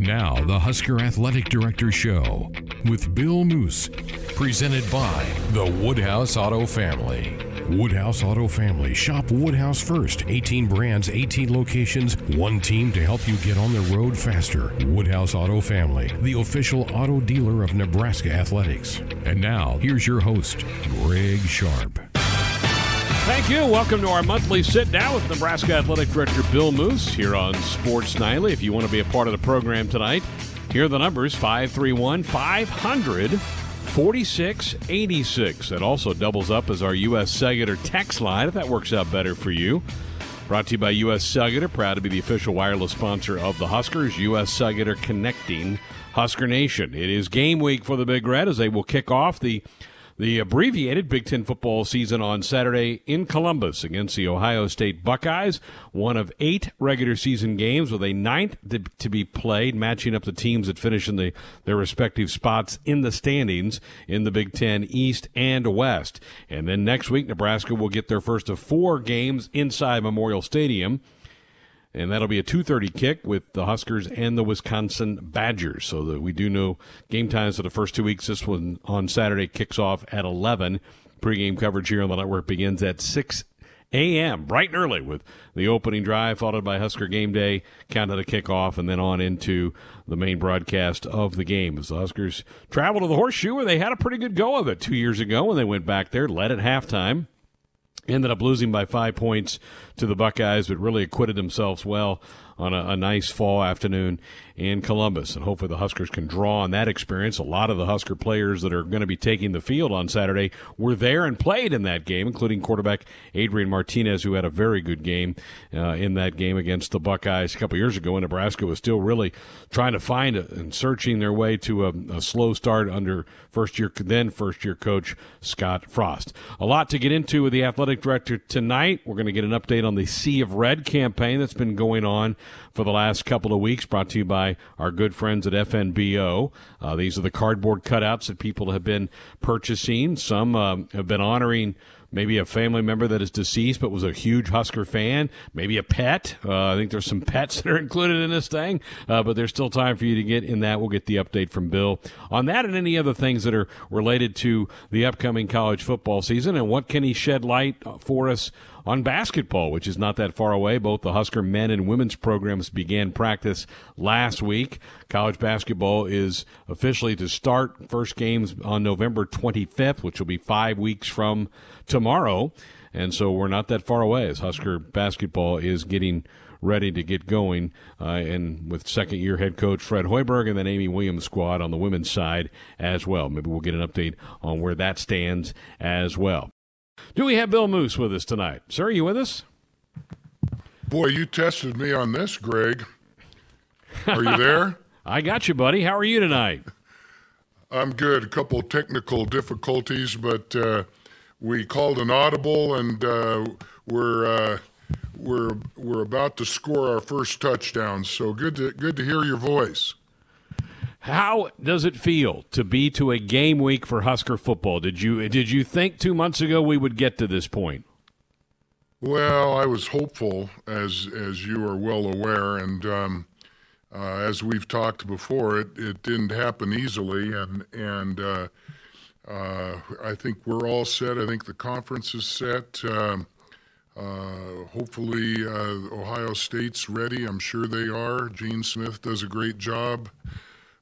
And now, the Husker Athletic Director Show with Bill Moos, presented by the Woodhouse Auto Family. Woodhouse Auto Family. Shop Woodhouse first. 18 brands, 18 locations, one team to help you get on the road faster. Woodhouse Auto Family, the official auto dealer of Nebraska Athletics. And now, here's your host, Greg Sharpe. Thank you. Welcome to our monthly sit down with Nebraska Athletic Director Bill Moos here on Sports Nightly. If you want to be a part of the program tonight, here are the numbers 531 500 4686. That also doubles up as our U.S. Cellular text line if that works out better for you. Brought to you by U.S. Cellular, proud to be the official wireless sponsor of the Huskers. U.S. Cellular connecting Husker Nation. It is game week for the Big Red as they will kick off the the abbreviated Big Ten football season on Saturday in Columbus against the Ohio State Buckeyes. One of eight regular season games with a ninth to, be played, matching up the teams that finish in the, their respective spots in the standings in the Big Ten East and West. And then next week, Nebraska will get their first of four games inside Memorial Stadium and that'll be a 2:30 kick with the Huskers and the Wisconsin Badgers. So that we do know game times for the first two weeks. This one on Saturday kicks off at 11. Pregame coverage here on the network begins at 6 a.m. bright and early with the opening drive, followed by Husker game day, countdown to kickoff, and then on into the main broadcast of the game. As the Huskers travel to the Horseshoe, where they had a pretty good go of it two years ago when they went back there, led at halftime. Ended up losing by five points to the Buckeyes, but really acquitted themselves well on a, a, nice fall afternoon in Columbus. And hopefully the Huskers can draw on that experience. A lot of the Husker players that are going to be taking the field on Saturday were there and played in that game, including quarterback Adrian Martinez, who had a very good game uh, in that game against the Buckeyes a couple years ago. And Nebraska was still really trying to find a, and searching their way to a, a slow start under first year, then first year coach Scott Frost. A lot to get into with the athletic director tonight. We're going to get an update on the Sea of Red campaign that's been going on for the last couple of weeks, brought to you by our good friends at FNBO. Uh, these are the cardboard cutouts that people have been purchasing. Some uh, have been honoring maybe a family member that is deceased but was a huge Husker fan, maybe a pet. Uh, I think there's some pets that are included in this thing, uh, but there's still time for you to get in that. We'll get the update from Bill on that and any other things that are related to the upcoming college football season and what can he shed light for us on basketball, which is not that far away. Both the Husker men and women's programs began practice last week. College basketball is officially to start first games on November 25th, which will be five weeks from tomorrow. And so we're not that far away as Husker basketball is getting ready to get going. Uh, and with second year head coach Fred Hoiberg and then Amy Williams' squad on the women's side as well. Maybe we'll get an update on where that stands as well. Do we have Bill Moos with us tonight? Sir, are you with us? Boy, you tested me on this, Greg. Are you there? I got you, buddy. How are you tonight? I'm good. A couple technical difficulties, but uh, we called an audible, and uh, we're uh, we're we're about to score our first touchdown. So good to good to hear your voice. How does it feel to be to a game week for Husker football? Did you did you think two months ago we would get to this point? Well, I was hopeful, as as you are well aware, and um, uh, as we've talked before, it, it didn't happen easily, and and uh, uh, I think we're all set. I think the conference is set. Um, uh, hopefully, uh, Ohio State's ready. I'm sure they are. Gene Smith does a great job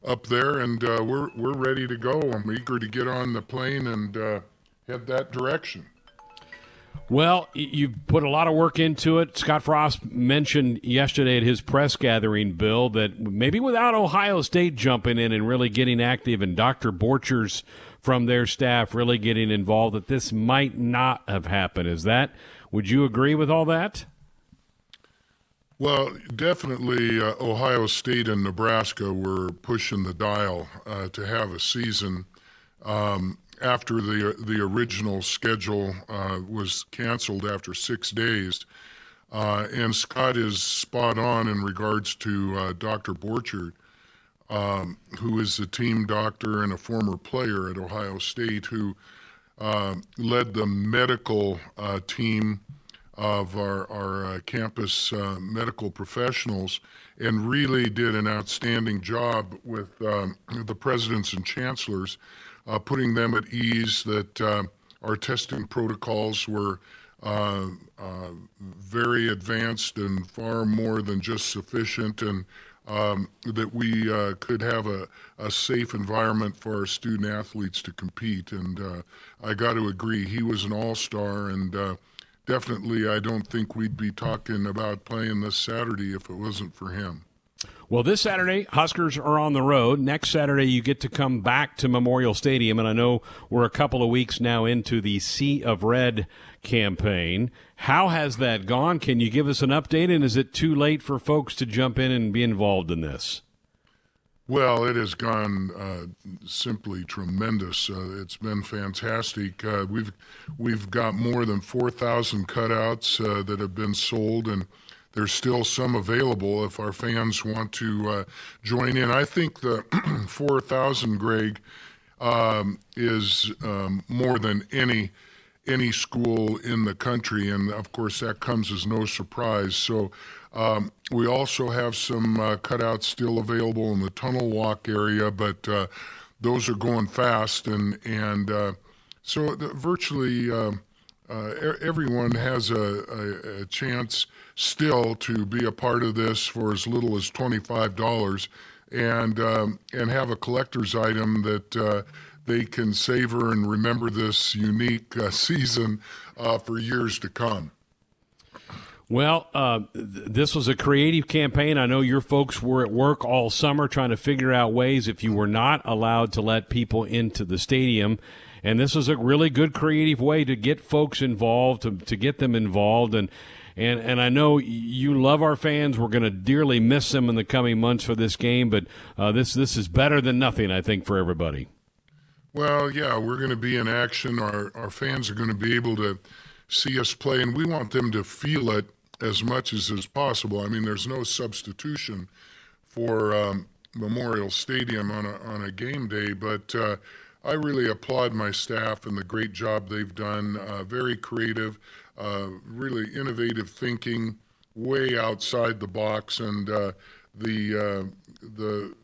up there, and uh, we're we're ready to go. I'm eager to get on the plane and uh, head that direction. Well, you've put a lot of work into it. Scott Frost mentioned yesterday at his press gathering, Bill, that maybe without Ohio State jumping in and really getting active, and Dr. Borchers from their staff really getting involved, that this might not have happened. Is that? Would you agree with all that? Well, definitely uh, Ohio State and Nebraska were pushing the dial uh, to have a season um, after the the original schedule uh, was canceled after six days. Uh, and Scott is spot on in regards to uh, Dr. Borchers, um, who is a team doctor and a former player at Ohio State, who uh, led the medical team of our, our uh, campus uh, medical professionals and really did an outstanding job with um, the presidents and chancellors, uh, putting them at ease that uh, our testing protocols were uh, uh, very advanced and far more than just sufficient, and um, that we uh, could have a, a, safe environment for our student athletes to compete. And uh, I got to agree, he was an all star, and uh, definitely I don't think we'd be talking about playing this Saturday if it wasn't for him. Well, this Saturday, Huskers are on the road. Next Saturday, you get to come back to Memorial Stadium. And I know we're a couple of weeks now into the Sea of Red campaign. How has that gone? Can you give us an update? And is it too late for folks to jump in and be involved in this? Well, it has gone uh, simply tremendous. Uh, it's been fantastic. Uh, we've we've got more than four thousand cutouts uh, that have been sold, and there's still some available if our fans want to uh, join in. I think the 4,000, Greg, um, is um, more than any any school in the country, and of course that comes as no surprise. So um, we also have some uh, cutouts still available in the tunnel walk area, but uh, those are going fast, and and uh, so the, virtually um, uh, everyone has a, a, a, chance still to be a part of this for as little as $25 and, um, and have a collector's item that uh, they can savor and remember this unique uh, season uh, for years to come. Well, uh, th- this was a creative campaign. I know your folks were at work all summer trying to figure out ways if you were not allowed to let people into the stadium and this is a really good creative way to get folks involved, to, to get them involved. And, and, and I know you love our fans. We're going to dearly miss them in the coming months for this game, but uh, this, this is better than nothing, I think, for everybody. Well, yeah, we're going to be in action. Our, our fans are going to be able to see us play, and we want them to feel it as much as is possible. I mean, there's no substitution for um, Memorial Stadium on a, on a game day, but uh, I really applaud my staff and the great job they've done. Uh, very creative, uh, really innovative thinking, way outside the box, and uh, the uh, the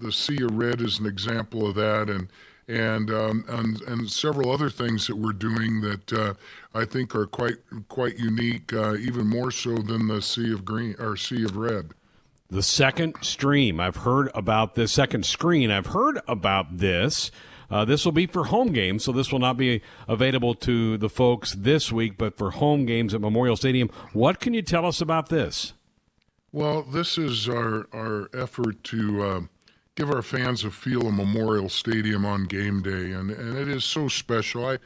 the Sea of Red is an example of that, and and um, and, and several other things that we're doing that uh, I think are quite quite unique, uh, even more so than the Sea of Green or Sea of Red. The second stream, I've heard about this second screen. I've heard about this. Uh, this will be for home games, so this will not be available to the folks this week, but for home games at Memorial Stadium. What can you tell us about this? Well, this is our, our effort to uh, give our fans a feel of Memorial Stadium on game day, and, and it is so special. I,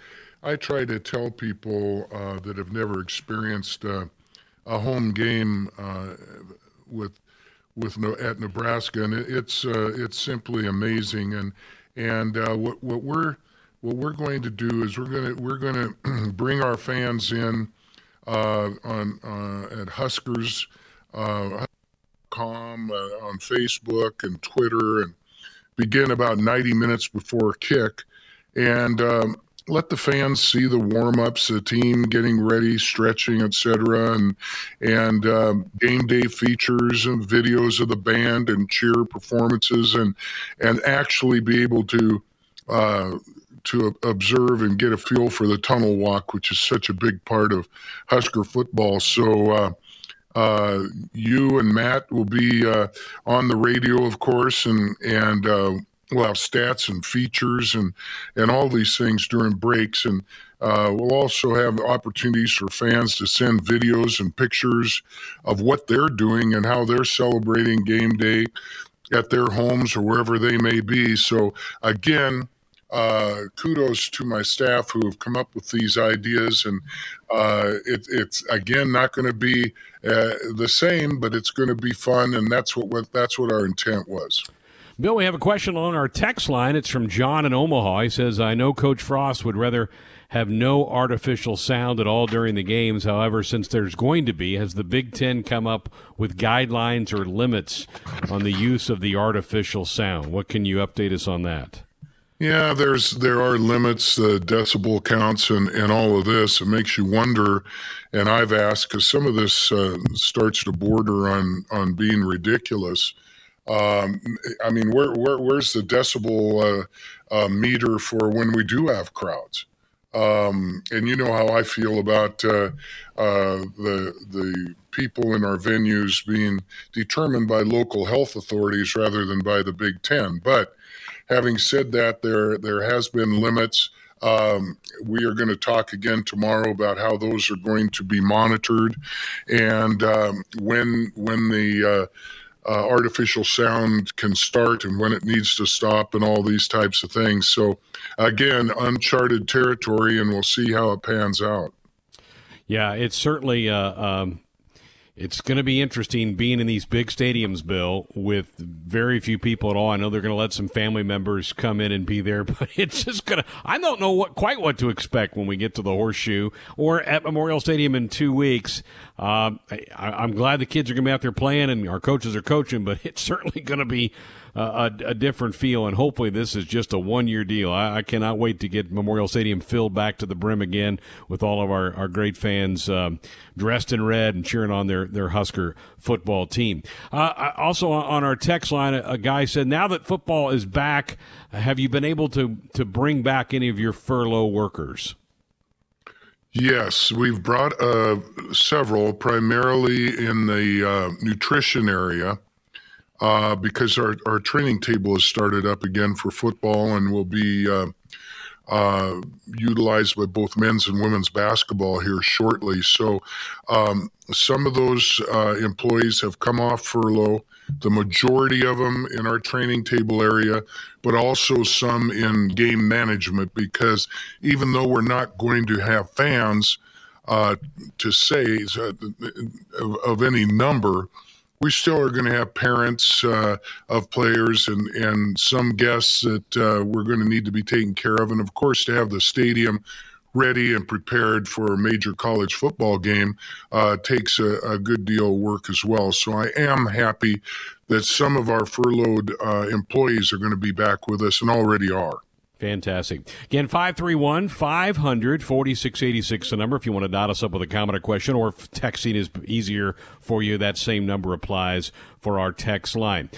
I try to tell people uh, that have never experienced uh, a home game uh, with with no, at Nebraska, and it, it's uh, it's simply amazing. And and uh, what what we're what we're going to do is we're to we're to bring our fans in uh, on at Huskers com uh, on Facebook and Twitter and begin about 90 minutes before kick and um, let the fans see the warm ups, the team getting ready, stretching, etc., and and um, game day features and videos of the band and cheer performances, and and actually be able to. Uh, to observe and get a feel for the tunnel walk, which is such a big part of Husker football. So, uh, uh, you and Matt will be uh, on the radio, of course, and and uh, we'll have stats and features and and all these things during breaks and uh, we'll also have opportunities for fans to send videos and pictures of what they're doing and how they're celebrating game day at their homes or wherever they may be. So, again, uh, kudos to my staff who have come up with these ideas. And uh, it, it's, again, not going to be uh, the same, but it's going to be fun. And that's what, what, that's what our intent was. Bill, we have a question on our text line. It's from John in Omaha. He says, I know Coach Frost would rather have no artificial sound at all during the games. However, since there's going to be, has the Big Ten come up with guidelines or limits on the use of the artificial sound? What can you update us on that? Yeah, there's there are limits, uh, decibel counts, and and all of this. It makes you wonder. And I've asked because some of this uh, starts to border on on being ridiculous. Um, I mean, where, where where's the decibel uh, uh meter for when we do have crowds? Um, and you know how I feel about uh, uh, the the people in our venues being determined by local health authorities rather than by the Big Ten. But having said that, there there has been limits. Um, we are going to talk again tomorrow about how those are going to be monitored, and um, when when the uh, uh, artificial sound can start and when it needs to stop, and all these types of things. So, again, uncharted territory, and we'll see how it pans out. Yeah, it's certainly. Uh, um it's going to be interesting being in these big stadiums, Bill, with very few people at all. I know they're going to let some family members come in and be there, but it's just going to. I don't know what quite what to expect when we get to the Horseshoe or at Memorial Stadium in two weeks. Um, I, am glad the kids are going to be out there playing and our coaches are coaching, but it's certainly going to be a, a, different feel. And hopefully, this is just a one year deal. I, I, cannot wait to get Memorial Stadium filled back to the brim again with all of our, our great fans um, dressed in red and cheering on their, their Husker football team. Uh, also, on our text line, a, a guy said, Now that football is back, have you been able to, to bring back any of your furlough workers? Yes, we've brought uh, several, primarily in the uh, nutrition area uh, because our, our training table has started up again for football and will be uh, uh, utilized by both men's and women's basketball here shortly. So um, some of those uh, employees have come off furlough, the majority of them in our training table area, but also some in game management because even though we're not going to have fans uh, to say uh, of, of any number, we still are going to have parents uh, of players and, and some guests that uh, we're going to need to be taken care of. And of course, to have the stadium ready and prepared for a major college football game uh, takes a, a, good deal of work as well. So I am happy that some of our furloughed uh, employees are going to be back with us and already are. Fantastic. Again, 531 500 4686, the number if you want to dot us up with a comment or question, or if texting is easier for you, that same number applies for our text line.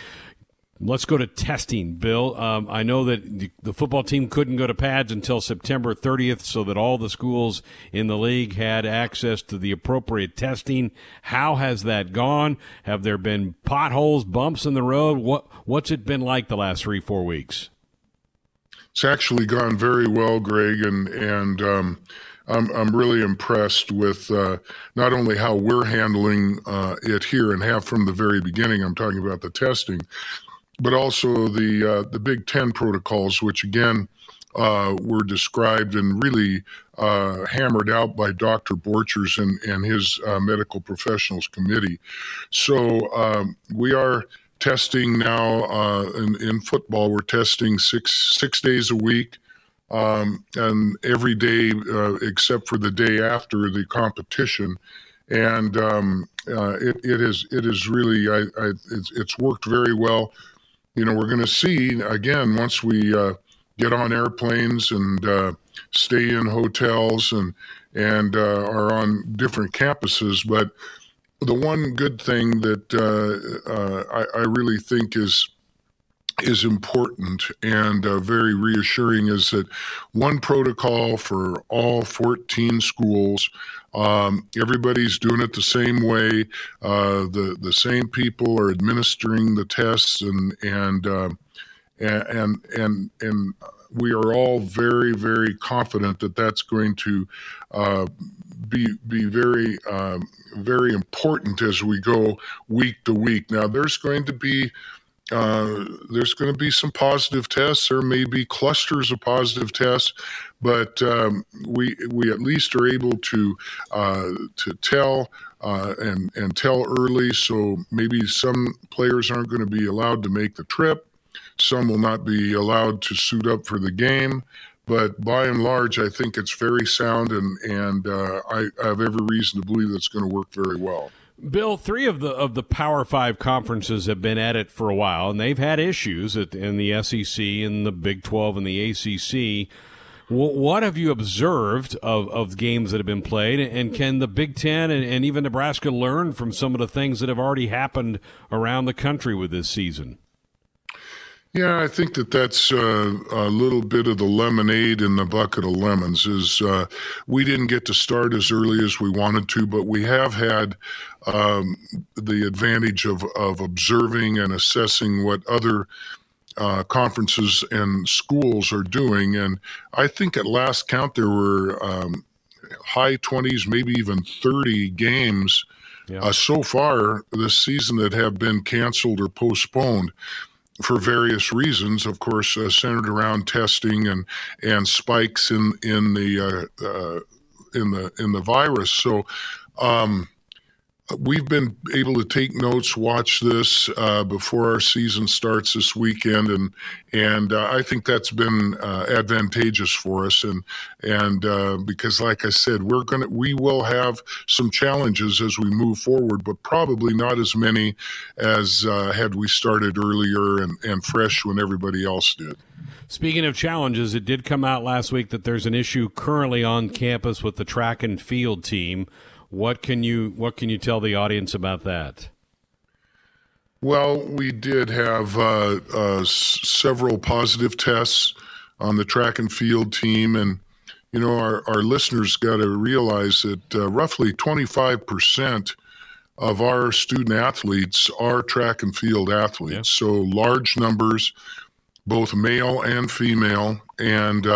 Let's go to testing, Bill. Um, I know that the football team couldn't go to pads until September 30th, so that all the schools in the league had access to the appropriate testing. How has that gone? Have there been potholes, bumps in the road? What What's it been like the last three, four weeks? It's actually gone very well, Greg, and and um, I'm I'm really impressed with uh, not only how we're handling uh, it here and have from the very beginning. I'm talking about the testing, but also the uh, the Big Ten protocols, which again uh, were described and really uh, hammered out by Dr. Borchers and and his uh, medical professionals committee. So um, we are testing now uh, in, in, football. We're testing six six days a week, um, and every day uh, except for the day after the competition. And um, uh, it, it is it is really I, I, it's, it's, worked very well. You know, we're going to see again once we uh, get on airplanes and uh, stay in hotels and and uh, are on different campuses, but the one good thing that uh, uh, I, I, really think is is important and uh, very reassuring is that one protocol for all 14 schools. Um, everybody's doing it the same way. Uh, the the same people are administering the tests and and uh, and and and we are all very very confident that that's going to uh, be be very um, very important as we go week to week. Now, there's going to be uh, there's going to be some positive tests. There may be clusters of positive tests, but um, we we at least are able to uh, to tell uh, and and tell early. So maybe some players aren't going to be allowed to make the trip. Some will not be allowed to suit up for the game. But by and large, I think it's very sound, and and uh, I, I, have every reason to believe that it's going to work very well. Bill, three of the of the Power Five conferences have been at it for a while, and they've had issues at, in the SEC and the Big Twelve and the ACC. What have you observed of, of games that have been played, and can the Big Ten and, and even Nebraska learn from some of the things that have already happened around the country with this season? Yeah, I think that that's uh, a little bit of the lemonade in the bucket of lemons. Is uh, we didn't get to start as early as we wanted to, but we have had um, the advantage of of observing and assessing what other uh, conferences and schools are doing. And I think at last count there were um, high twenties, maybe even thirty games. Yeah. Uh, so far this season that have been canceled or postponed for various reasons, of course, uh, centered around testing and and spikes in in the uh, uh, in the in the virus. So. Um, we've been able to take notes, watch this uh, before our season starts this weekend, and and uh, I think that's been uh, advantageous for us. And and uh, because, like I said, we're gonna we will have some challenges as we move forward, but probably not as many as uh, had we started earlier and and fresh when everybody else did. Speaking of challenges, it did come out last week that there's an issue currently on campus with the track and field team. What can you what can you tell the audience about that? Well, we did have uh, uh, several positive tests on the track and field team, and you know our our listeners got to realize that uh, roughly 25 percent of our student athletes are track and field athletes. Yeah. So large numbers, both male and female, and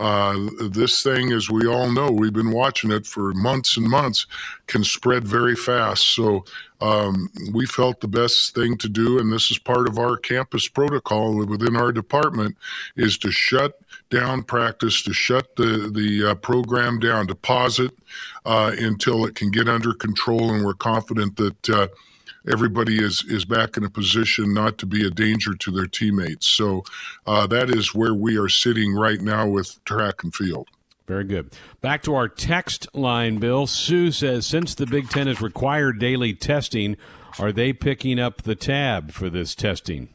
uh, this thing, as we all know, we've been watching it for months and months, can spread very fast. So um, we felt the best thing to do, and this is part of our campus protocol within our department, is to shut down practice, to shut the the uh, program down, to pause it uh, until it can get under control, and we're confident that uh, everybody is is back in a position not to be a danger to their teammates. So uh, that is where we are sitting right now with track and field. Very good. Back to our text line, Bill. Sue says since the Big Ten has required daily testing, are they picking up the tab for this testing?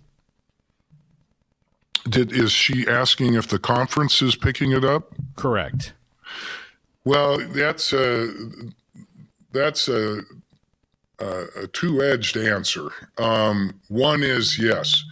Did is she asking if the conference is picking it up? Correct. Well, that's a that's a a two-edged answer. Um, one is yes,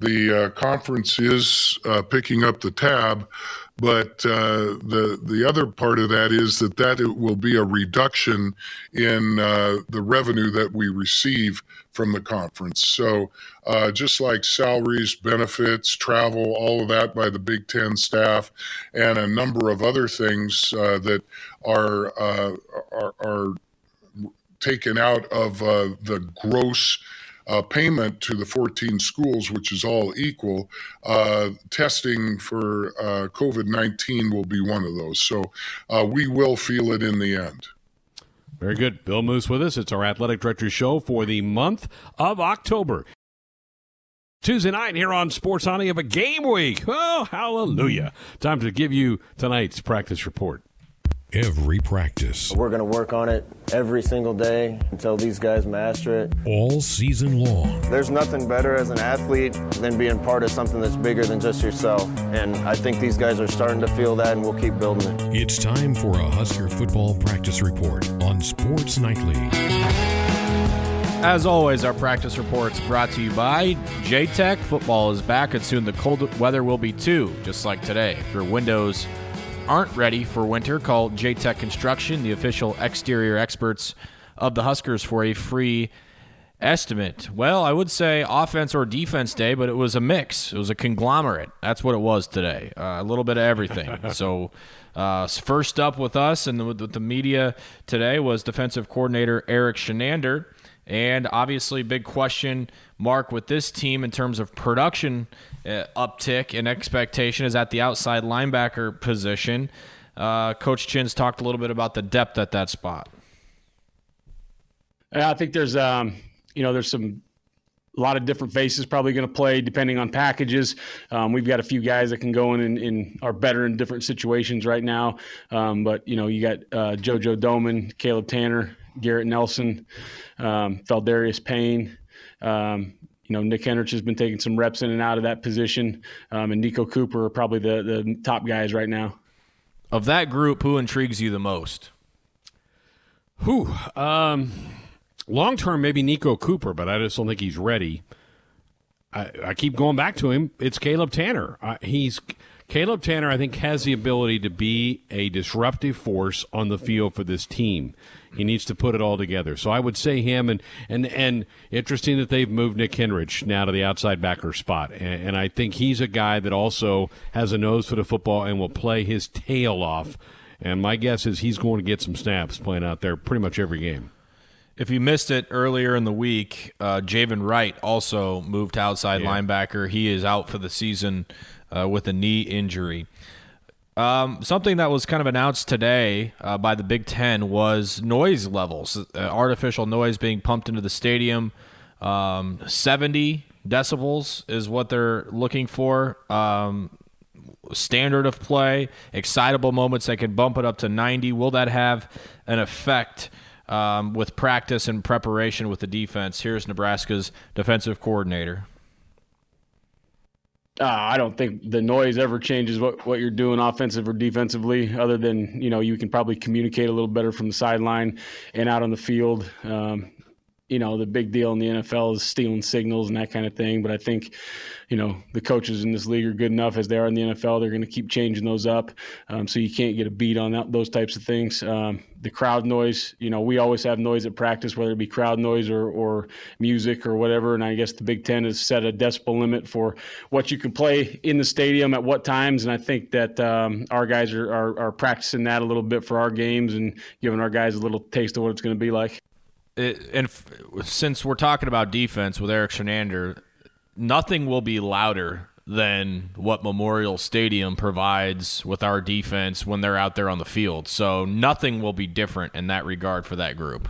the uh, conference is uh, picking up the tab, but uh, the the other part of that is that that it will be a reduction in uh, the revenue that we receive from the conference. So uh, just like salaries, benefits, travel, all of that by the Big Ten staff, and a number of other things that are, are are taken out of uh, the gross uh, payment to the 14 schools, which is all equal, uh, testing for uh, COVID 19 will be one of those. So uh, we will feel it in the end. Very good. Bill Moos with us. It's our athletic director show for the month of October. Tuesday night here on Sports On of a game week. Oh, hallelujah. Time to give you tonight's practice report every practice. We're going to work on it every single day until these guys master it. All season long. There's nothing better as an athlete than being part of something that's bigger than just yourself. And I think these guys are starting to feel that, and we'll keep building it. It's time for a Husker football practice report on Sports Nightly. As always, our practice reports brought to you by J-Tech. Football is back, and soon the cold weather will be too, just like today. If your windows aren't ready for winter, call J Tech Construction, the official exterior experts of the Huskers, for a free estimate. Well, I would say offense or defense day, but it was a mix. It was a conglomerate. That's what it was today. Uh, a little bit of everything. so, uh, first up with us and with the media today was defensive coordinator Erik Chinander. And obviously, big question mark with this team in terms of production uh, uptick and expectation is at the outside linebacker position. Uh, Coach Chin's talked a little bit about the depth at that spot. I think there's, um, you know, there's some a lot of different faces probably going to play depending on packages. Um, we've got a few guys that can go in and, and are better in different situations right now. Um, but you know, you got uh, JoJo Domann, Caleb Tanner, Garrett Nelson, um, Pheldarius Payne. Um, you know, Nick Henrich has been taking some reps in and out of that position, um, and Niko Cooper are probably the, the top guys right now. Of that group, who intrigues you the most? Who? Um, long term, maybe Niko Cooper, but I just don't think he's ready. I, I keep going back to him. It's Caleb Tanner. Uh, he's Caleb Tanner. I think has the ability to be a disruptive force on the field for this team. He needs to put it all together. So I would say him and and and interesting that they've moved Nick Henrich now to the outside backer spot, and, and I think he's a guy that also has a nose for the football and will play his tail off. And my guess is he's going to get some snaps playing out there pretty much every game. If you missed it earlier in the week, uh, Javin Wright also moved to outside yeah. linebacker. He is out for the season uh, with a knee injury. Um, something that was kind of announced today uh, by the Big Ten was noise levels, uh, artificial noise being pumped into the stadium. Um, 70 decibels is what they're looking for. Um, standard of play, excitable moments that can bump it up to 90. Will that have an effect um, with practice and preparation with the defense? Here's Nebraska's defensive coordinator. Uh, I don't think the noise ever changes what, what you're doing offensive or defensively, other than, you know, you can probably communicate a little better from the sideline and out on the field. Um, you know, the big deal in the NFL is stealing signals and that kind of thing. But I think, you know, the coaches in this league are good enough as they are in the NFL. They're going to keep changing those up. Um, so you can't get a beat on that, those types of things. Um, the crowd noise, you know, we always have noise at practice, whether it be crowd noise or, or music or whatever. And I guess the Big Ten has set a decibel limit for what you can play in the stadium at what times. And I think that um, our guys are, are, are practicing that a little bit for our games and giving our guys a little taste of what it's going to be like it, and f- since we're talking about defense with Erik Chinander, nothing will be louder than what Memorial Stadium provides with our defense when they're out there on the field. So nothing will be different in that regard for that group.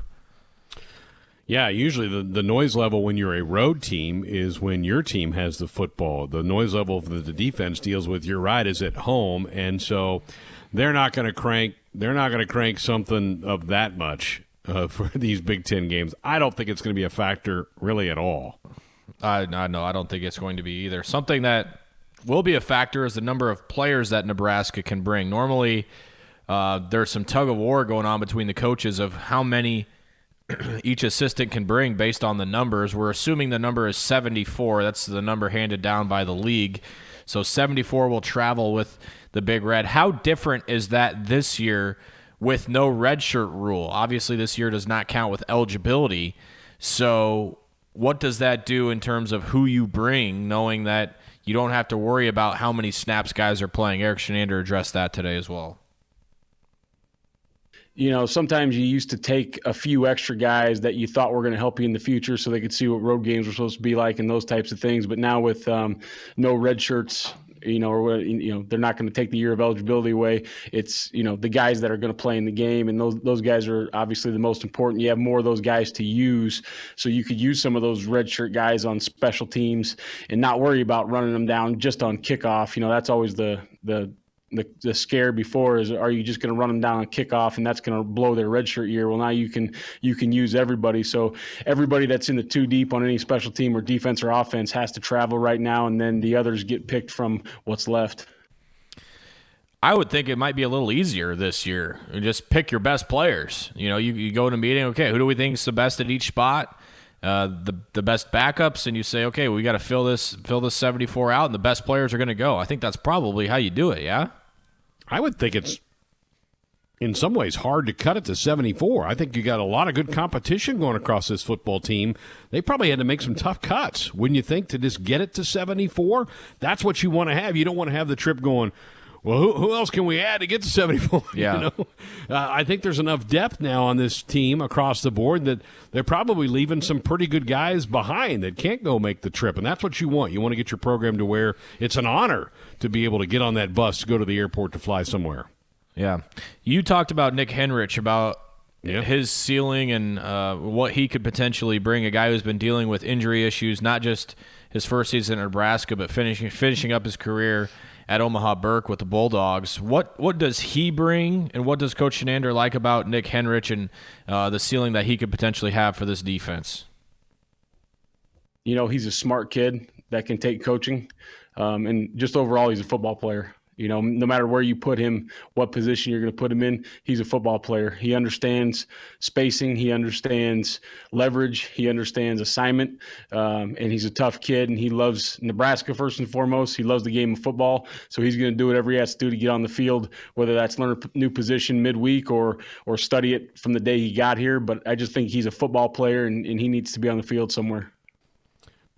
Yeah, usually the, the noise level when you're a road team is when your team has the football. The noise level that the defense deals with, you're right, is at home, and so they're not going to crank. They're not going to crank something of that much uh, for these Big Ten games. I don't think it's going to be a factor really at all. I, I know. I don't think it's going to be either. Something that will be a factor is the number of players that Nebraska can bring. Normally, uh, there's some tug of war going on between the coaches of how many each assistant can bring based on the numbers. We're assuming the number is 74. That's the number handed down by the league. So 74 will travel with the Big Red. How different is that this year? With no redshirt rule. Obviously, this year does not count with eligibility. So, what does that do in terms of who you bring, knowing that you don't have to worry about how many snaps guys are playing? Erik Chinander addressed that today as well. You know, sometimes you used to take a few extra guys that you thought were going to help you in the future so they could see what road games were supposed to be like and those types of things. But now with um, no red shirts you know, or you know, they're not going to take the year of eligibility away. It's you know the guys that are going to play in the game, and those those guys are obviously the most important. You have more of those guys to use, so you could use some of those redshirt guys on special teams and not worry about running them down just on kickoff. You know, that's always the the the, the scare before is are you just going to run them down on kickoff and that's going to blow their redshirt year well now you can you can use everybody so everybody that's in the two deep on any special team or defense or offense has to travel right now and then the others get picked from what's left I would think it might be a little easier this year. Just pick your best players. You know, you, you go to a meeting. Okay, who do we think is the best at each spot? Uh, the the best backups, and you say, okay, we got to fill this fill this seventy four out, and the best players are going to go. I think that's probably how you do it. Yeah. I would think it's in some ways hard to cut it to 74. I think you got a lot of good competition going across this football team. They probably had to make some tough cuts, wouldn't you think, to just get it to 74? That's what you want to have. You don't want to have the trip going, well, who, who else can we add to get to 74? Yeah. You know? uh, I think there's enough depth now on this team across the board that they're probably leaving some pretty good guys behind that can't go make the trip. And that's what you want. You want to get your program to where it's an honor to be able to get on that bus to go to the airport to fly somewhere. Yeah. You talked about Nick Henrich, about his ceiling and uh, what he could potentially bring. A guy who's been dealing with injury issues, not just his first season in Nebraska, but finishing finishing up his career at Omaha Burke with the Bulldogs. What what does he bring, and what does Coach Chinander like about Nick Henrich and uh, the ceiling that he could potentially have for this defense? You know, he's a smart kid that can take coaching, um, and just overall, he's a football player. You know, no matter where you put him, what position you're going to put him in, he's a football player. He understands spacing, he understands leverage, he understands assignment, um, and he's a tough kid. And he loves Nebraska first and foremost. He loves the game of football, so he's going to do whatever he has to do to get on the field, whether that's learn a new position midweek or or study it from the day he got here. But I just think he's a football player, and, and he needs to be on the field somewhere.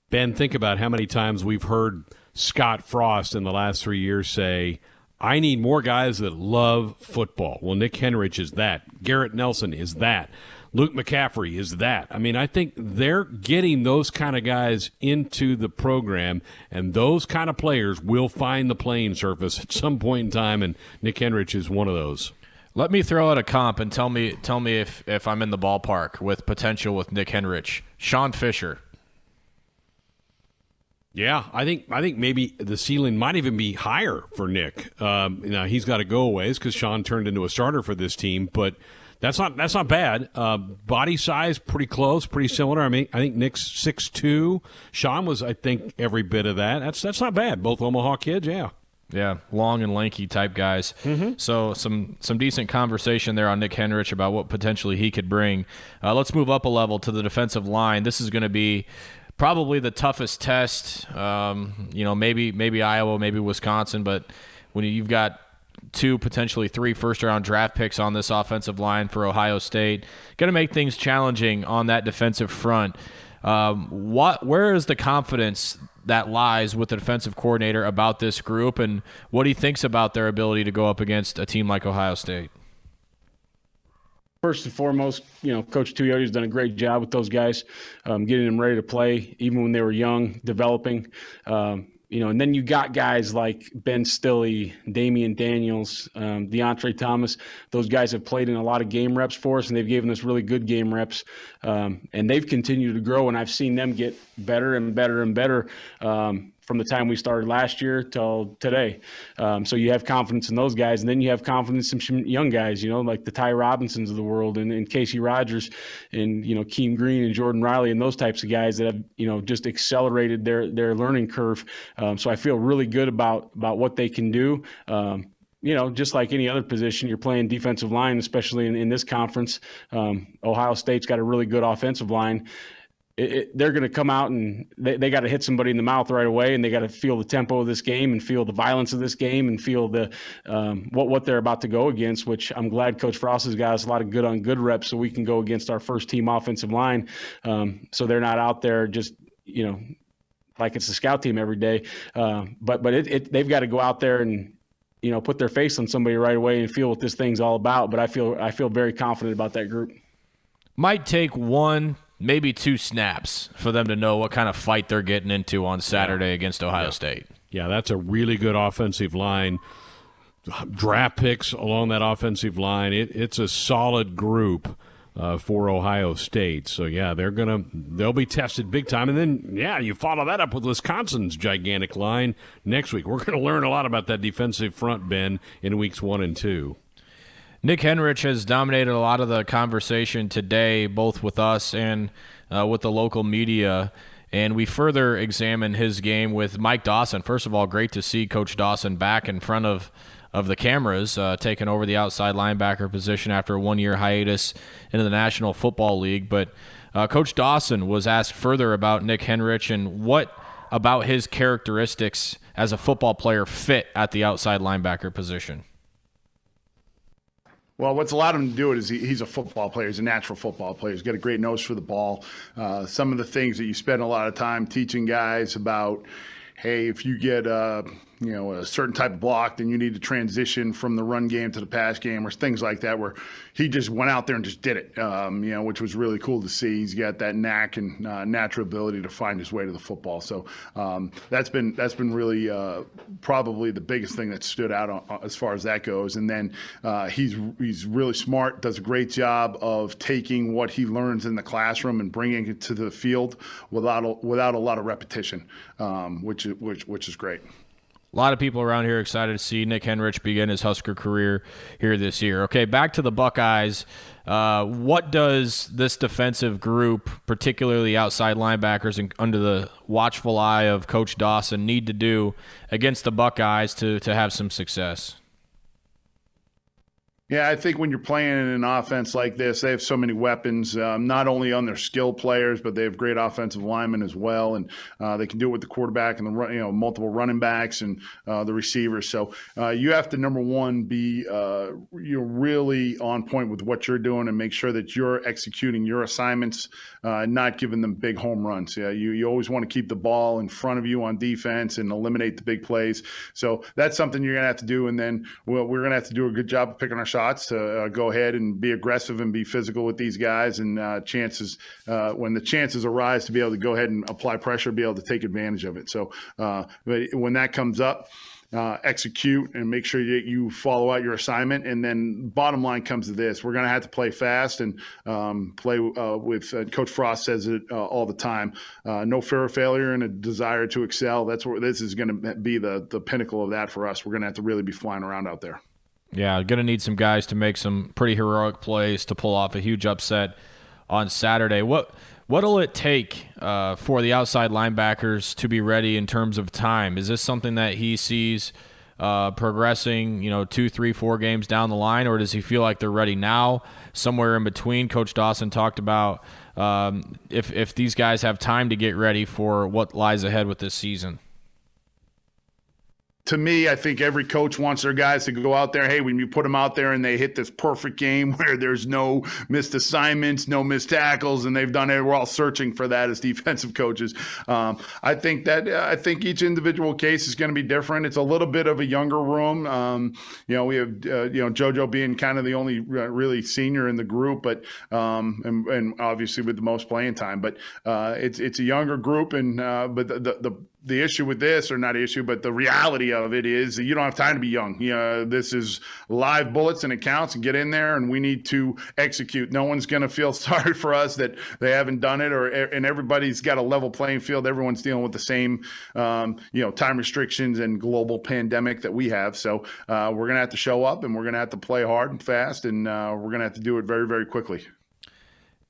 Ben, think about how many times we've heard Scott Frost in the last three years say, I need more guys that love football. Well, Nick Henrich is that. Garrett Nelson is that. Luke McCaffrey is that. I mean, I think they're getting those kind of guys into the program, and those kind of players will find the playing surface at some point in time, and Nick Henrich is one of those. Let me throw out a comp and tell me tell me if, if I'm in the ballpark with potential with Nick Henrich. Sean Fisher. Yeah, I think I think maybe the ceiling might even be higher for Nick. Um, now he's got to go ways because Sean turned into a starter for this team, but that's not that's not bad. Uh, body size pretty close, pretty similar. I mean, I think Nick's six two. Sean was, I think, every bit of that. That's that's not bad. Both Omaha kids, yeah. Yeah, long and lanky type guys. Mm-hmm. So some some decent conversation there on Nick Henrich about what potentially he could bring. Uh, let's move up a level to the defensive line. This is going to be probably the toughest test. Um, you know, maybe maybe Iowa, maybe Wisconsin, but when you've got two potentially three first round draft picks on this offensive line for Ohio State, going to make things challenging on that defensive front. Um, what where is the confidence that lies with the defensive coordinator about this group and what he thinks about their ability to go up against a team like Ohio State? First and foremost, you know, Coach Tuioti's done a great job with those guys, um, getting them ready to play, even when they were young, developing. Um, you know, and then you got guys like Ben Stille, Damion Daniels, um, Deontre Thomas. Those guys have played in a lot of game reps for us, and they've given us really good game reps. Um, and they've continued to grow, and I've seen them get better and better and better. Um, from the time we started last year till today. Um, so you have confidence in those guys, and then you have confidence in some young guys, you know, like the Ty Robinsons of the world, and, and Casey Rogers, and you know Keem Green and Jordan Riley, and those types of guys that have you know just accelerated their their learning curve. Um, so I feel really good about about what they can do. Um, you know, just like any other position, you're playing defensive line, especially in, in this conference. Um, Ohio State's got a really good offensive line it, it, they're going to come out and they, they got to hit somebody in the mouth right away, and they got to feel the tempo of this game and feel the violence of this game and feel the um, what what they're about to go against. Which I'm glad Coach Frost has got us a lot of good on good reps, so we can go against our first team offensive line. Um, so they're not out there just you know like it's a scout team every day. Uh, but but it, it, they've got to go out there and you know put their face on somebody right away and feel what this thing's all about. But I feel I feel very confident about that group. Might take one maybe two snaps for them to know what kind of fight they're getting into on Saturday yeah. against Ohio yeah. State. Yeah, that's a really good offensive line. Draft picks along that offensive line. It, it's a solid group uh, for Ohio State. So yeah, they're gonna they'll be tested big time. And then yeah, you follow that up with Wisconsin's gigantic line next week. We're gonna learn a lot about that defensive front, Ben, in weeks one and two. Nick Henrich has dominated a lot of the conversation today, both with us and uh, with the local media. And we further examine his game with Mike Dawson. First of all, great to see Coach Dawson back in front of of the cameras, uh, taking over the outside linebacker position after a one year hiatus into the National Football League. But uh, Coach Dawson was asked further about Nick Henrich and what about his characteristics as a football player fit at the outside linebacker position. Well, what's allowed him to do it is he, he's a football player. He's a natural football player. He's got a great nose for the ball. Uh, some of the things that you spend a lot of time teaching guys about, hey, if you get uh, you know a certain type of block, then you need to transition from the run game to the pass game, or things like that. Where he just went out there and just did it, um, you know, which was really cool to see. He's got that knack and uh, natural ability to find his way to the football. So um, that's been that's been really uh, probably the biggest thing that stood out on, as far as that goes. And then uh, he's he's really smart, does a great job of taking what he learns in the classroom and bringing it to the field without a, without a lot of repetition, um, which which which is great. A lot of people around here excited to see Nick Henrich begin his Husker career here this year. Okay, back to the Buckeyes. Uh, what does this defensive group, particularly outside linebackers and under the watchful eye of Coach Dawson, need to do against the Buckeyes to, to have some success? Yeah, I think when you're playing in an offense like this, they have so many weapons, um, not only on their skill players, but they have great offensive linemen as well, and uh, they can do it with the quarterback and the you know multiple running backs and uh, the receivers. So uh, you have to number one be uh, you're really on point with what you're doing and make sure that you're executing your assignments, uh, not giving them big home runs. Yeah, you you always want to keep the ball in front of you on defense and eliminate the big plays. So that's something you're gonna have to do, and then well, we're gonna have to do a good job of picking our shots to uh, go ahead and be aggressive and be physical with these guys. And uh, chances, uh, when the chances arise to be able to go ahead and apply pressure, be able to take advantage of it. So, uh, but when that comes up, uh, execute and make sure that you follow out your assignment. And then bottom line comes to this: we're going to have to play fast and um, play uh, with. Uh, Coach Frost says it uh, all the time: no fear of failure and a desire to excel. That's where this is going to be the the pinnacle of that for us. We're going to have to really be flying around out there. Yeah, going to need some guys to make some pretty heroic plays to pull off a huge upset on Saturday. What what'll it take uh, for the outside linebackers to be ready in terms of time? Is this something that he sees uh, progressing, you know, two, three, four games down the line, or does he feel like they're ready now? Somewhere in between. Coach Dawson talked about um, if if these guys have time to get ready for what lies ahead with this season to me, I think every coach wants their guys to go out there. Hey, when you put them out there and they hit this perfect game where there's no missed assignments, no missed tackles, and they've done it, we're all searching for that as defensive coaches. Um, I think that I think each individual case is going to be different. It's a little bit of a younger room. Um, you know, we have uh, you know JoJo being kind of the only uh, really senior in the group, but um, and, and, obviously with the most playing time. But uh, it's it's a younger group, and uh, but the, the, the the issue with this, or not issue, but the reality of it is you don't have time to be young. You know, this is live bullets and accounts, and get in there, and we need to execute. No one's going to feel sorry for us that they haven't done it, or and everybody's got a level playing field. Everyone's dealing with the same, um, you know, time restrictions and global pandemic that we have. So uh, we're going to have to show up, and we're going to have to play hard and fast, and uh, we're going to have to do it very, very quickly.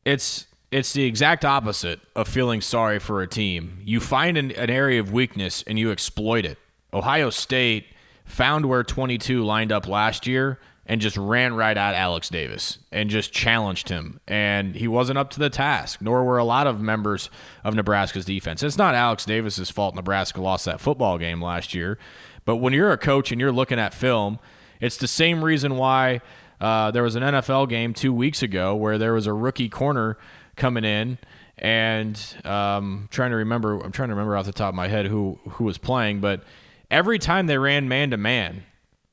It's it's the exact opposite of feeling sorry for a team. You find an, an, area of weakness and you exploit it. Ohio State found where 22 lined up last year and just ran right at Alex Davis and just challenged him. And he wasn't up to the task, nor were a lot of members of Nebraska's defense. It's not Alex Davis's fault Nebraska lost that football game last year. But when you're a coach and you're looking at film, it's the same reason why uh, there was an NFL game two weeks ago where there was a rookie corner coming in and um, trying to remember. I'm trying to remember off the top of my head who who was playing, but every time they ran man to man,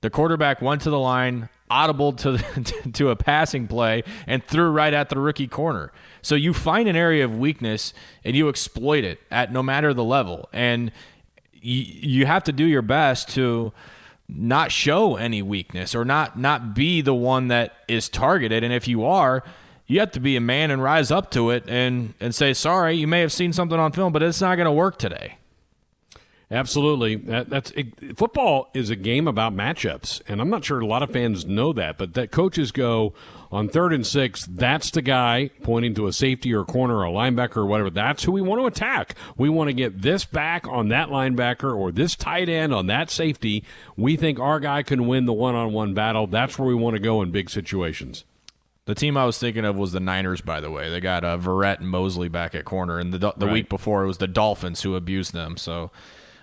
the quarterback went to the line, audible to to a passing play, and threw right at the rookie corner. So you find an area of weakness and you exploit it at no matter the level, and you you have to do your best to not show any weakness or not not be the one that is targeted. And if you are, you have to be a man and rise up to it and and say sorry you may have seen something on film but it's not going to work today. Absolutely. That, that's it, football is a game about matchups and i'm not sure a lot of fans know that but that coaches go on third and six that's the guy pointing to a safety or a corner or a linebacker or whatever. That's who we want to attack. We want to get this back on that linebacker or this tight end on that safety. We think our guy can win the one-on-one battle. That's where we want to go in big situations the team I was thinking of was the Niners, by the way. They got uh, Verrett and Moseley back at corner, and the the right. week before it was the Dolphins who abused them. So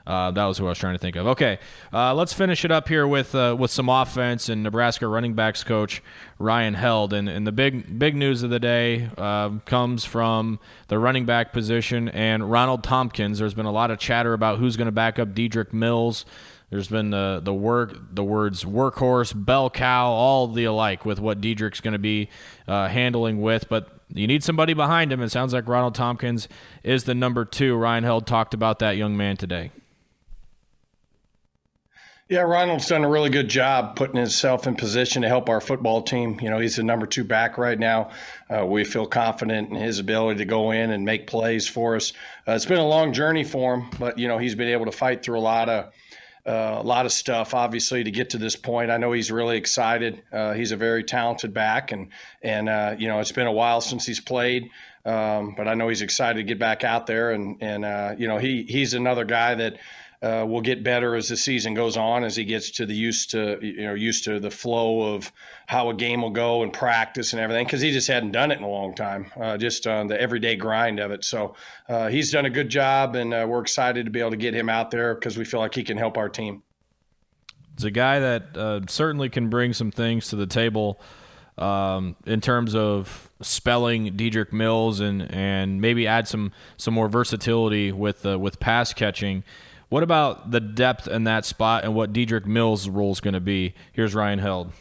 uh, that was who I was trying to think of. Okay, uh, let's finish it up here with uh, with some offense and Nebraska running backs coach Ryan Held. And, and the big big news of the day uh, comes from the running back position and Ronald Thompkins. There's been a lot of chatter about who's going to back up Dedrick Mills. There's been the the work the words workhorse, bell cow, all the alike with what Dedrick's going to be uh, handling with, but you need somebody behind him. It sounds like Ronald Thompkins is the number two. Ryan Held talked about that young man today. Yeah, Ronald's done a really good job putting himself in position to help our football team. You know, he's the number two back right now. Uh, we feel confident in his ability to go in and make plays for us. Uh, it's been a long journey for him, but you know he's been able to fight through a lot of uh, a lot of stuff, obviously, to get to this point. I know he's really excited. Uh, he's a very talented back, and and uh, you know it's been a while since he's played, um, but I know he's excited to get back out there, and and uh, you know he he's another guy that uh, will get better as the season goes on, as he gets to the used to you know used to the flow of how a game will go and practice and everything, because he just hadn't done it in a long time, uh, just on the everyday grind of it. So uh, he's done a good job, and uh, we're excited to be able to get him out there because we feel like he can help our team. It's a guy that uh, certainly can bring some things to the table. Um, in terms of spelling Dedrick Mills and, and maybe add some some more versatility with uh, with pass catching. What about the depth in that spot and what Dedrick Mills' role is going to be? Here's Ryan Held.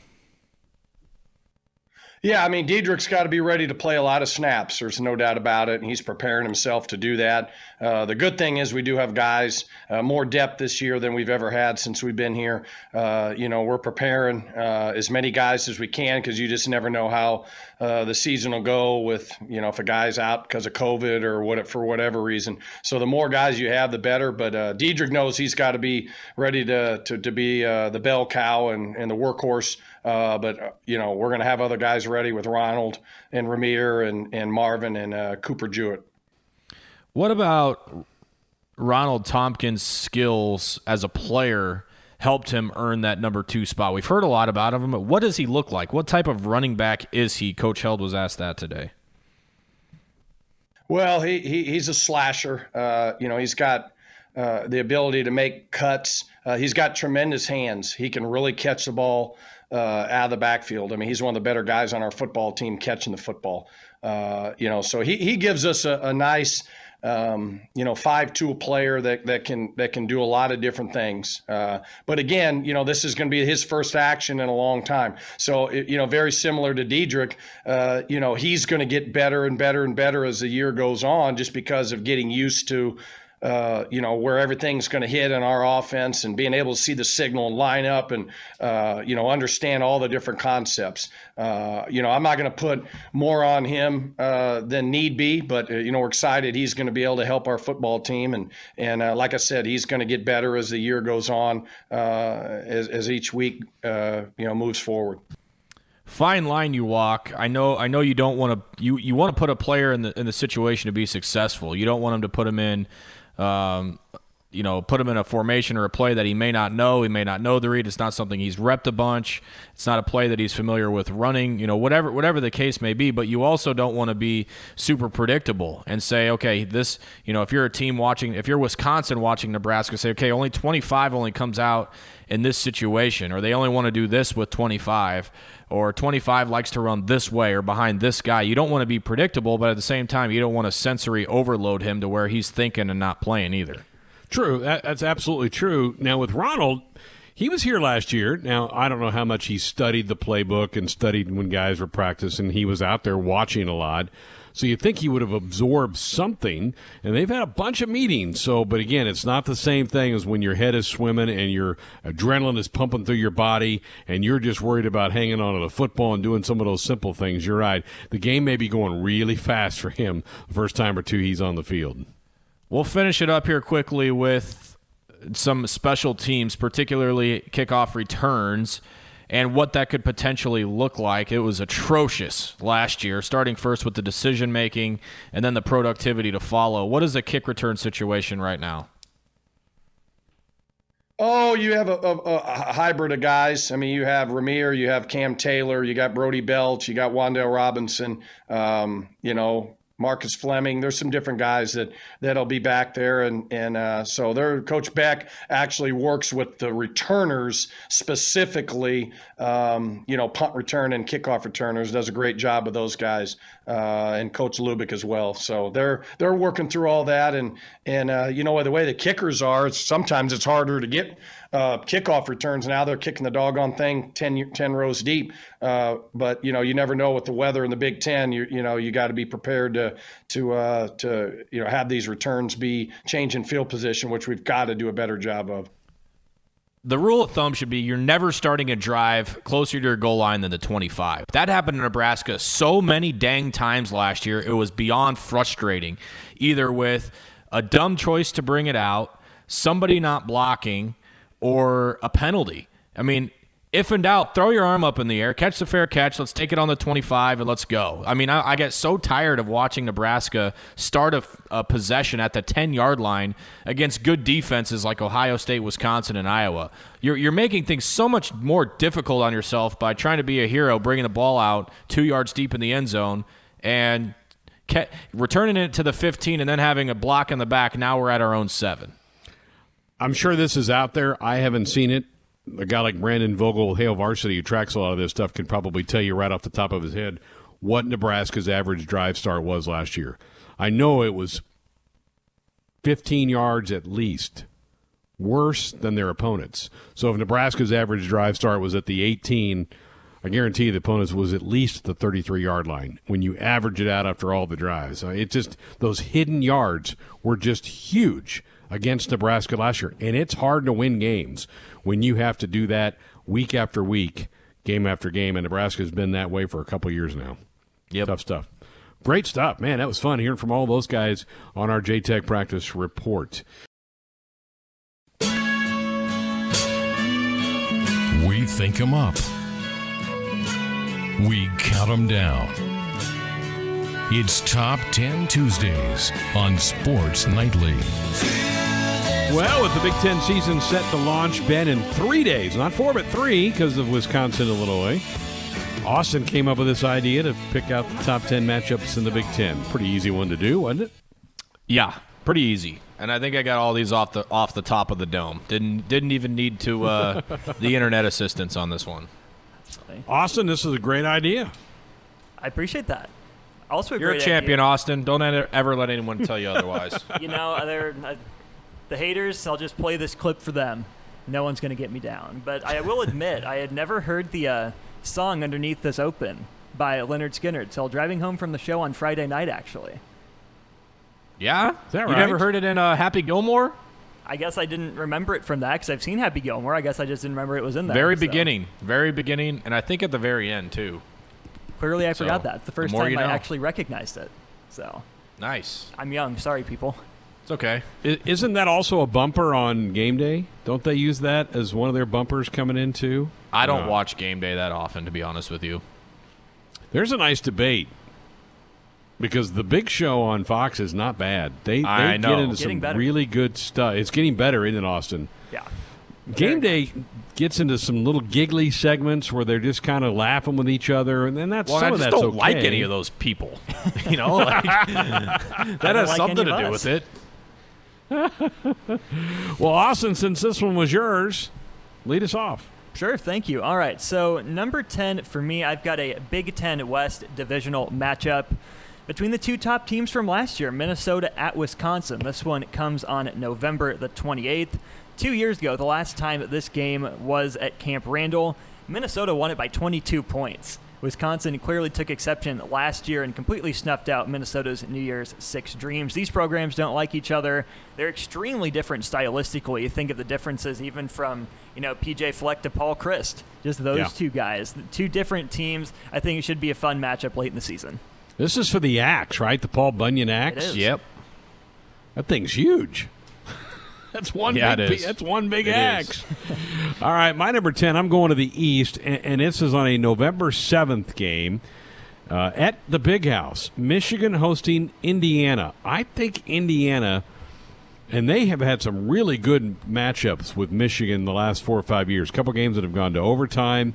Yeah, I mean, Dedrick's got to be ready to play a lot of snaps. There's no doubt about it. And he's preparing himself to do that. Uh, the good thing is we do have guys uh, more depth this year than we've ever had since we've been here. Uh, you know, we're preparing uh, as many guys as we can because you just never know how uh, the season will go with, you know, if a guy's out because of COVID or what for whatever reason. So the more guys you have, the better. But uh, Dedrick knows he's got to be ready to, to, to be the bell cow and, and the workhorse. But, you know, we're going to have other guys ready with Ronald and Rahmir and, and Marvin and Cooper Jewett. What about Ronald Thompkins' skills as a player helped him earn that number two spot? We've heard a lot about him, but what does he look like? What type of running back is he? Coach Held was asked that today. Well, he, he he's a slasher. Uh, you know, he's got uh, the ability to make cuts. Uh, he's got tremendous hands. He can really catch the ball uh, out of the backfield. I mean, he's one of the better guys on our football team catching the football. Uh, you know, so he, he gives us a, a nice – um, you know, five tool player that that can that can do a lot of different things. Uh, but again, you know, this is going to be his first action in a long time. So you know, very similar to Dedrick, uh, you know, he's going to get better and better and better as the year goes on, just because of getting used to uh, you know, where everything's going to hit in our offense and being able to see the signal and line up and, uh, you know, understand all the different concepts. Uh, you know, I'm not going to put more on him uh, than need be, but, uh, you know, we're excited he's going to be able to help our football team. And, and like I said, he's going to get better as the year goes on, as, as each week, you know, moves forward fine line you walk. I know I know you don't want to you, you want to put a player in the in the situation to be successful. You don't want him to put him in um, you know, put him in a formation or a play that he may not know. He may not know the read. It's not something he's repped a bunch. It's not a play that he's familiar with running. You know, whatever whatever the case may be. But you also don't want to be super predictable and say, okay, this. You know, if you're a team watching, if you're Wisconsin watching Nebraska, say, okay, only 25 only comes out in this situation, or they only want to do this with 25 or 25 likes to run this way or behind this guy. You don't want to be predictable, but at the same time, you don't want to sensory overload him to where he's thinking and not playing either. True. That, that's absolutely true. Now, with Ronald, he was here last year. Now, I don't know how much he studied the playbook and studied when guys were practicing. He was out there watching a lot. So you'd think he would have absorbed something, and they've had a bunch of meetings. So, but again, it's not the same thing as when your head is swimming and your adrenaline is pumping through your body, and you're just worried about hanging on to the football and doing some of those simple things. You're right. The game may be going really fast for him the first time or two he's on the field. We'll finish it up here quickly with some special teams, particularly kickoff returns and what that could potentially look like. It was atrocious last year, starting first with the decision making and then the productivity to follow. What is the kick return situation right now? Oh, you have a, a, a, hybrid of guys. I mean, you have Rahmir, you have Cam Taylor, you got Brody Belt, you got Wan'Dale Robinson. Um, you know, Marcus Fleming. There's some different guys that that'll be back there, and and uh, so their coach Beck actually works with the returners specifically. Um, you know, punt return and kickoff returners does a great job of those guys, uh, and Coach Lubick as well. So they're they're working through all that, and and uh, you know the way the kickers are, it's, sometimes it's harder to get uh, kickoff returns now. They're kicking the doggone thing 10, 10 rows deep. Uh, but you know, you never know with the weather in the Big Ten. You you know, you got to be prepared to to uh, to you know have these returns be change in field position, which we've got to do a better job of. The rule of thumb should be you're never starting a drive closer to your goal line than the 25. That happened in Nebraska so many dang times last year. It was beyond frustrating, either with a dumb choice to bring it out, somebody not blocking, or a penalty. I mean, if in doubt, throw your arm up in the air, catch the fair catch. Let's take it on the 25 and let's go. I mean, I, I get so tired of watching Nebraska start a, a possession at the 10 yard line against good defenses like Ohio State, Wisconsin, and Iowa. You're, you're making things so much more difficult on yourself by trying to be a hero, bringing the ball out two yards deep in the end zone and returning it to the 15 and then having a block in the back. Now we're at our own seven. I'm sure this is out there. I haven't seen it. A guy like Brandon Vogel, Hail Varsity, who tracks a lot of this stuff, can probably tell you right off the top of his head what Nebraska's average drive start was last year. I know it was 15 yards at least, worse than their opponents. So if Nebraska's average drive start was at the 18, I guarantee the opponents was at least the 33 yard line when you average it out after all the drives. It just those hidden yards were just huge against Nebraska last year, and it's hard to win games when you have to do that week after week, game after game. And Nebraska's been that way for a couple years now. Yep. Tough stuff. Great stuff, man. That was fun hearing from all those guys on our JTech practice report. We think them up. We count them down. It's Top 10 Tuesdays on Sports Nightly. Well, with the Big Ten season set to launch, Ben, in three days, not four, but three, because of Wisconsin Illinois. Austin came up with this idea to pick out the top 10 matchups in the Big Ten. Pretty easy one to do, wasn't it? Yeah, pretty easy. And I think I got all these off the off the top of the dome. Didn't didn't even need to uh, the internet assistance on this one. Austin, this is a great idea. I appreciate that. Also, a You're a champion, idea. Austin. Don't ever, ever let anyone tell you otherwise. You know, they're, uh, the haters. I'll just play this clip for them. No one's going to get me down. But I will admit, I had never heard the uh, song underneath this open by Lynyrd Skynyrd till driving home from the show on Friday night. Actually, yeah, Is that you right? never heard it in uh, Happy Gilmore? I guess I didn't remember it from that because I've seen Happy Gilmore. I guess I just didn't remember it was in there. Very so beginning, very beginning, and I think at the very end too. Clearly, I So, forgot that. It's the the first more time you I know. actually recognized it. So Nice. I'm young. Sorry, people. It's okay. I- Isn't that also a bumper on game day? Don't they use that as one of their bumpers coming in, too? I don't No. watch game day that often, to be honest with you. There's a nice debate because the big show on Fox is not bad. They, they I get know. into Getting some better. really good stuff. It's getting better, isn't it, Austin? Yeah. Game day gets into some little giggly segments where they're just kind of laughing with each other, and then that's Well, some I of just that's don't okay. like any of those people. you know, like, that has like something to do us. with it. Well, Austin, since this one was yours, lead us off. Sure, thank you. All right, so number 10 for me, I've got a Big Ten West divisional matchup between the two top teams from last year, Minnesota at Wisconsin. This one comes on November the 28th. Two years ago, the last time this game was at Camp Randall, Minnesota won it by 22 points. Wisconsin clearly took exception last year and completely snuffed out Minnesota's New Year's Six dreams. These programs don't like each other. They're extremely different stylistically. You think of the differences even from, you know, PJ Fleck to Paul Chryst. Just those Yeah. two guys. Two different teams. I think it should be a fun matchup late in the season. This is for the axe, right? The Paul Bunyan axe. Yep. That thing's huge. That's one. Yeah, big, it is. That's one big It axe. All right, my number ten. I'm going to the East, and, and this is on a November seventh game uh, at the Big House. Michigan hosting Indiana. I think Indiana, and they have had some really good matchups with Michigan the last four or five years. A couple games that have gone to overtime.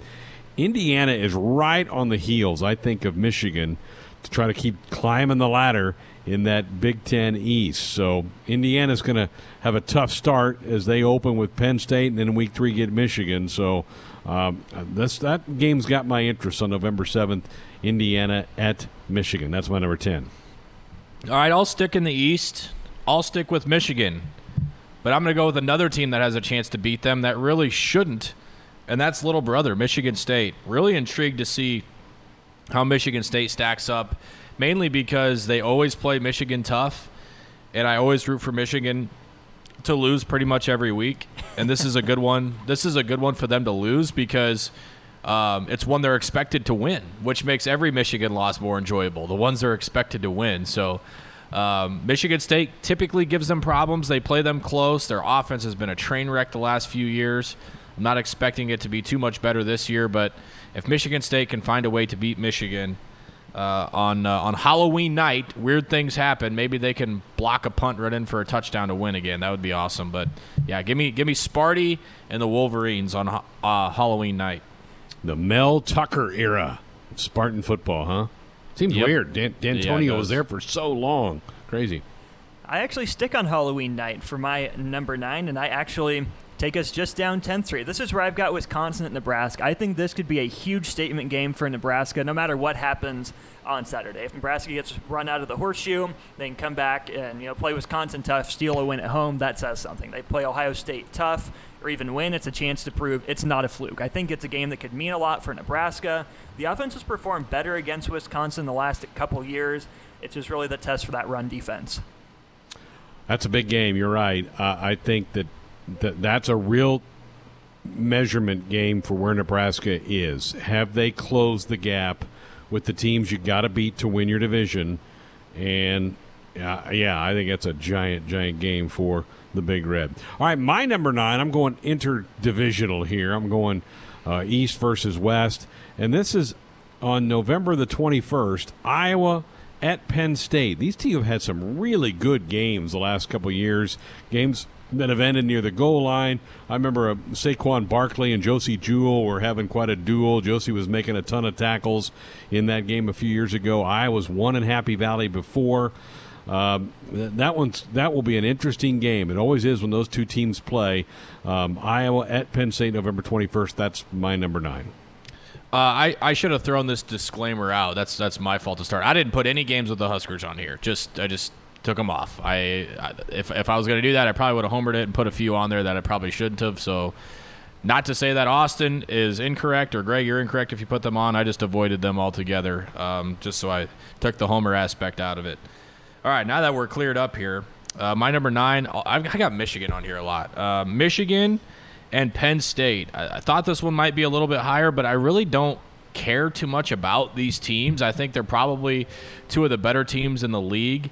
Indiana is right on the heels, I think, of Michigan to try to keep climbing the ladder in that Big Ten East. So Indiana's going to have a tough start as they open with Penn State, and then Week Three get Michigan. So um, that's that game's got my interest on November seventh. Indiana at Michigan. That's my number ten. All right, I'll stick in the East. I'll stick with Michigan. But I'm going to go with another team that has a chance to beat them that really shouldn't, and that's little brother, Michigan State. Really intrigued to see how Michigan State stacks up, mainly because they always play Michigan tough, and I always root for Michigan to lose pretty much every week. And this is a good one. This is a good one for them to lose because um, it's one they're expected to win, which makes every Michigan loss more enjoyable. The ones they're expected to win. So Um, Michigan State typically gives them problems. They play them close. Their offense has been a train wreck the last few years. I'm not expecting it to be too much better this year, but if Michigan State can find a way to beat Michigan uh, on uh, on Halloween night, weird things happen. Maybe they can block a punt run in for a touchdown to win again. That would be awesome. But yeah, give me give me Sparty and the Wolverines on uh, Halloween night. The Mel Tucker era of Spartan football, huh? Seems yep. weird. Dan- Dantonio yeah, was there for so long. Crazy. I actually stick on Halloween night for my number nine, and I actually take us just down 10th Street. This is where I've got Wisconsin at Nebraska. I think this could be a huge statement game for Nebraska, no matter what happens on Saturday. If Nebraska gets run out of the horseshoe, they can come back and you know play Wisconsin tough, steal a win at home. That says something. They play Ohio State tough, or even win. It's a chance to prove it's not a fluke. I think it's a game that could mean a lot for Nebraska. The offense has performed better against Wisconsin the last couple years. It's just really the test for that run defense. That's a big game. You're right. Uh, I think that that that's a real measurement game for where Nebraska is. Have they closed the gap with the teams you got to beat to win your division? And uh, yeah, I think that's a giant, giant game for the Big Red. All right, my number nine. I'm going interdivisional here. I'm going uh, East versus West, and this is on November the 21st. Iowa at Penn State. These two have had some really good games the last couple years. Games that have ended near the goal line. I remember uh, Saquon Barkley and Josey Jewell were having quite a duel. Josey was making a ton of tackles in that game a few years ago. I was one in Happy Valley before. Um, that one's that will be an interesting game. It always is when those two teams play. Um, Iowa at Penn State, November twenty first. That's my number nine. Uh, I, I should have thrown this disclaimer out. That's that's my fault to start. I didn't put any games with the Huskers on here. Just I just took them off. I, if if I was going to do that, I probably would have homered it and put a few on there that I probably shouldn't have. So, not to say that Austin is incorrect or Greg, you're incorrect if you put them on. I just avoided them altogether, um, just so I took the homer aspect out of it. All right, now that we're cleared up here, uh, my number nine, I've, I got Michigan on here a lot. Uh, Michigan and Penn State. I, I thought this one might be a little bit higher, but I really don't care too much about these teams. I think they're probably two of the better teams in the league.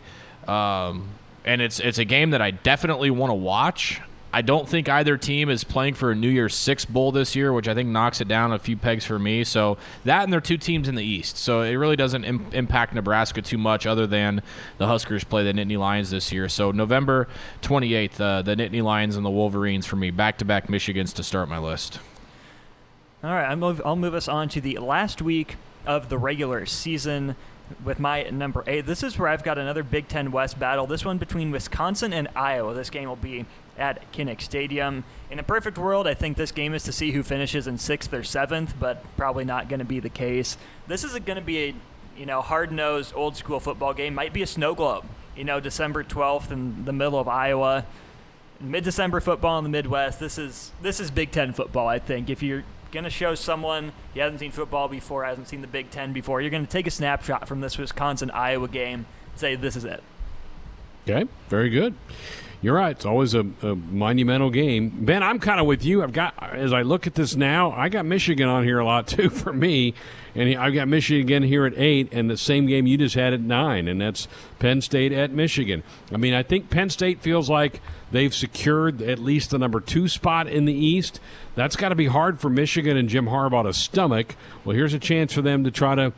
Um, and it's it's a game that I definitely want to watch. I don't think either team is playing for a New Year's Six bowl this year, which I think knocks it down a few pegs for me. So that and they're two teams in the East, so it really doesn't Im- impact Nebraska too much, other than the Huskers play the Nittany Lions this year. So November 28th, uh, the Nittany Lions and the Wolverines for me, back-to-back Michigans to start my list. All right, I'll move, I'll move us on to the last week of the regular season with my number eight. This is where I've got another Big Ten West battle. This one between Wisconsin and Iowa. This game will be at Kinnick Stadium. In a perfect world, I think this game is to see who finishes in sixth or seventh, but probably not going to be the case. This is going to be a you know hard-nosed, old-school football game. Might be a snow globe. You know, December 12th in the middle of Iowa. Mid-December football in the Midwest. This is this is Big Ten football. I think if you're going to show someone he hasn't seen football before, hasn't seen the Big Ten before, you're going to take a snapshot from this Wisconsin Iowa game, say this is it. Okay, very good. You're right. It's always a, a monumental game. Ben, I'm kind of with you. I've got as I look at this now, I got Michigan on here a lot too for me, and I've got Michigan again here at eight, and the same game you just had at nine, and that's Penn State at Michigan. I mean, I think Penn State feels like they've secured at least the number two spot in the East. That's got to be hard for Michigan and Jim Harbaugh to stomach. Well, here's a chance for them to try to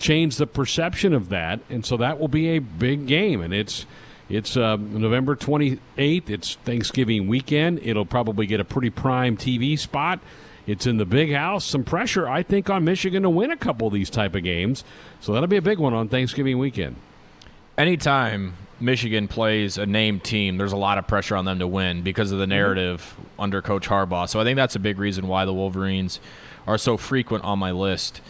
change the perception of that, and so that will be a big game, and it's it's uh, November 28th. It's Thanksgiving weekend. It'll probably get a pretty prime TV spot. It's in the big house. Some pressure, I think, on Michigan to win a couple of these type of games. So that'll be a big one on Thanksgiving weekend. Anytime Michigan plays a named team, there's a lot of pressure on them to win because of the mm-hmm. narrative mm-hmm. under Coach Harbaugh. So I think that's a big reason why the Wolverines are so frequent on my list.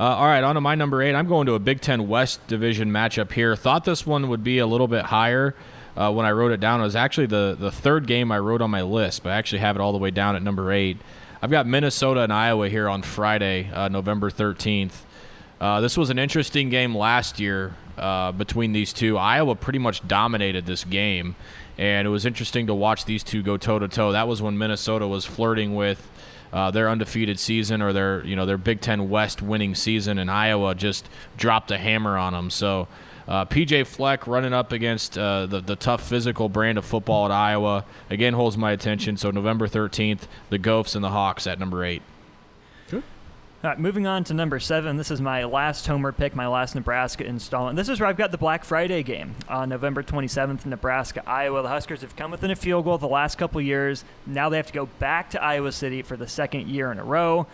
Uh, all right, on to my number eight. I'm going to a Big Ten West Division matchup here. Thought this one would be a little bit higher uh, when I wrote it down. It was actually the, the third game I wrote on my list, but I actually have it all the way down at number eight. I've got Minnesota and Iowa here on Friday, uh, November 13th. Uh, this was an interesting game last year uh, between these two. Iowa pretty much dominated this game, and it was interesting to watch these two go toe to toe. That was when Minnesota was flirting with uh, their undefeated season or their you know their Big Ten West winning season, and Iowa just dropped a hammer on them. So. Uh, PJ Fleck running up against uh, the, the tough physical brand of football at Iowa again holds my attention. So November 13th, the Gophs and the Hawks at number eight. All right, moving on to number seven. This is my last homer pick, my last Nebraska installment. This is where I've got the Black Friday game on November 27th, Nebraska, Iowa. The Huskers have come within a field goal the last couple years. Now they have to go back to Iowa City for the second year in a row.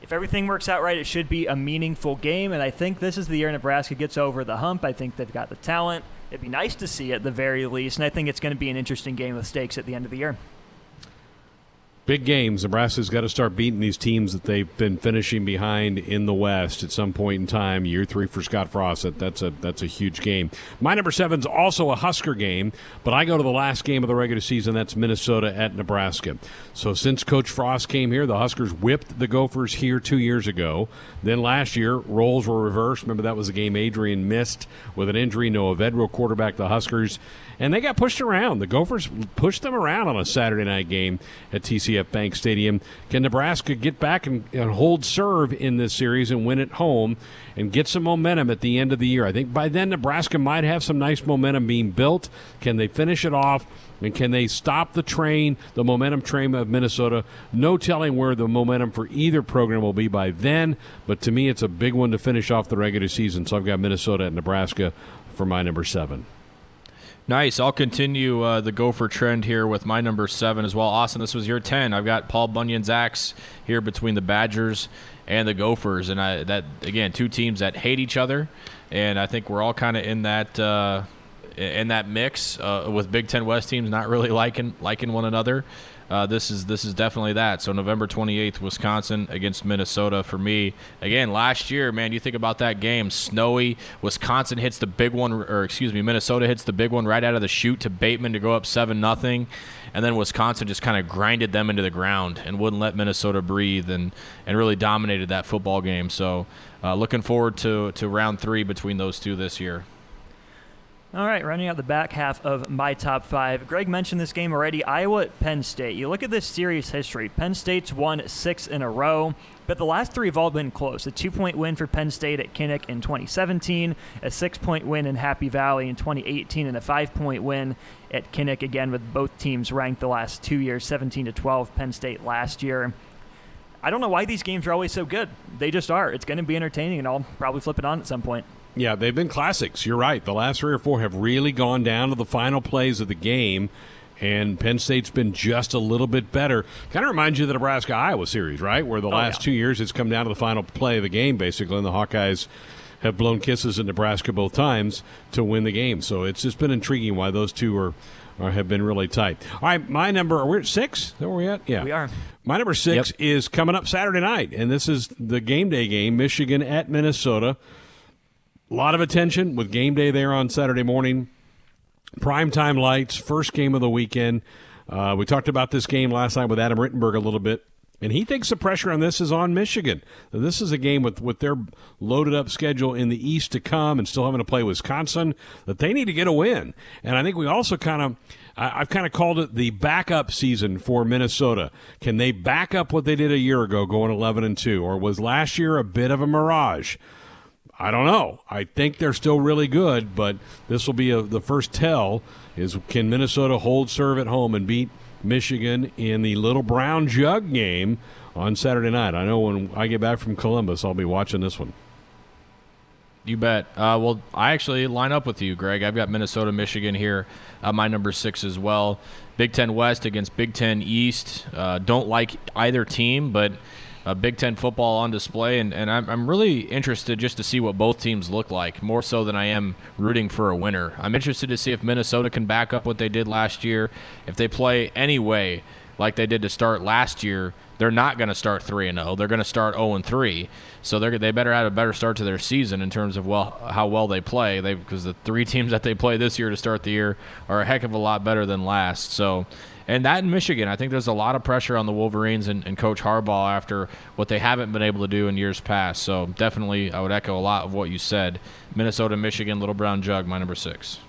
If everything works out right, it should be a meaningful game, and I think this is the year Nebraska gets over the hump. I think they've got the talent. It'd be nice to see at the very least, and I think it's going to be an interesting game with stakes at the end of the year big games. Nebraska's got to start beating these teams that they've been finishing behind in the West at some point in time. Year three for Scott Frost. That's a that's a huge game. My number seven is also a Husker game, but I go to the last game of the regular season. That's Minnesota at Nebraska. So since Coach Frost came here, the Huskers whipped the Gophers here two years ago. Then last year, roles were reversed. Remember that was a game Adrian missed with an injury. Noah Vedral quarterback the Huskers and they got pushed around. The Gophers pushed them around on a Saturday night game at TCF Bank Stadium. Can Nebraska get back and, and hold serve in this series and win at home and get some momentum at the end of the year? I think by then Nebraska might have some nice momentum being built. Can they finish it off? And can they stop the train, the momentum train of Minnesota? No telling where the momentum for either program will be by then, but to me, it's a big one to finish off the regular season. So I've got Minnesota and Nebraska for my number seven. Nice. I'll continue uh, the Gopher trend here with my number seven as well. Austin, this was your ten. I've got Paul Bunyan's axe here between the Badgers and the Gophers, and I that again two teams that hate each other, and I think we're all kind of in that uh, in that mix uh, with Big Ten West teams not really liking liking one another uh, this is this is definitely that. So November 28th, Wisconsin against Minnesota for me. Again, last year, man, you think about that game, snowy. Wisconsin hits the big one, or excuse me, Minnesota hits the big one right out of the chute to Bateman to go up seven nothing, and then Wisconsin just kind of grinded them into the ground and wouldn't let Minnesota breathe and and really dominated that football game. So uh, looking forward to to round three between those two this year. All right, running out the back half of my top five. Greg mentioned this game already. Iowa at Penn State. You look at this series history. Penn State's won six in a row, but the last three have all been close. A two point win for Penn State at Kinnick in 2017, a six point win in Happy Valley in 2018, and a five point win at Kinnick again, with both teams ranked the last two years 17 to 12, Penn State last year. I don't know why these games are always so good. They just are. It's going to be entertaining, and I'll probably flip it on at some point. Yeah, they've been classics. You're right. The last three or four have really gone down to the final plays of the game, and Penn State's been just a little bit better. Kind of reminds you of the Nebraska Iowa series, right? Where the oh, last yeah. two years it's come down to the final play of the game, basically, and the Hawkeyes have blown kisses in Nebraska both times to win the game. So it's just been intriguing why those two are. Or have been really tight. All right, my number. We're at six. Is that where we at? Yeah, we are. My number six yep. is coming up Saturday night, and this is the game day game. Michigan at Minnesota. A lot of attention with game day there on Saturday morning. Primetime lights, first game of the weekend. Uh, we talked about this game last night with Adam Rittenberg a little bit, and he thinks the pressure on this is on Michigan. This is a game with, with their loaded up schedule in the East to come and still having to play Wisconsin that they need to get a win. And I think we also kind of. I've kind of called it the backup season for Minnesota. Can they back up what they did a year ago, going 11 and 2, or was last year a bit of a mirage? I don't know. I think they're still really good, but this will be a, the first tell is can Minnesota hold serve at home and beat Michigan in the Little Brown Jug game on Saturday night. I know when I get back from Columbus, I'll be watching this one. You bet. Uh, well, I actually line up with you, Greg. I've got Minnesota, Michigan here, uh, my number six as well. Big Ten West against Big Ten East. Uh, don't like either team, but uh, Big Ten football on display, and, and I'm, I'm really interested just to see what both teams look like, more so than I am rooting for a winner. I'm interested to see if Minnesota can back up what they did last year. If they play any way like they did to start last year, they're not going to start 3 and 0. They're going to start 0 and 3. So they they better have a better start to their season in terms of well how well they play. They because the three teams that they play this year to start the year are a heck of a lot better than last. So and that in Michigan, I think there's a lot of pressure on the Wolverines and, and, Coach Harbaugh after what they haven't been able to do in years past. So definitely, I would echo a lot of what you said. Minnesota, Michigan, Little Brown Jug, my number six.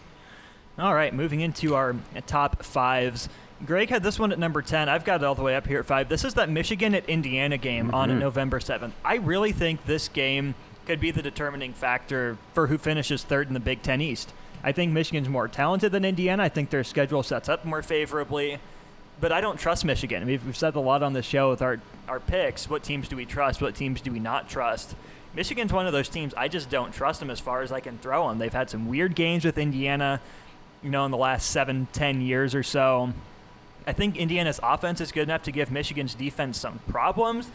All right, moving into our top fives. Greg had this one at number 10. I've got it all the way up here at five. This is that Michigan at Indiana game mm-hmm. on November 7th. I really think this game could be the determining factor for who finishes third in the Big Ten East. I think Michigan's more talented than Indiana. I think their schedule sets up more favorably, but I don't trust Michigan. I mean, we've said a lot on this show with our, our picks. What teams do we trust? What teams do we not trust? Michigan's one of those teams I just don't trust them as far as I can throw them. They've had some weird games with Indiana, you know, in the last seven, ten years or so. I think Indiana's offense is good enough to give Michigan's defense some problems,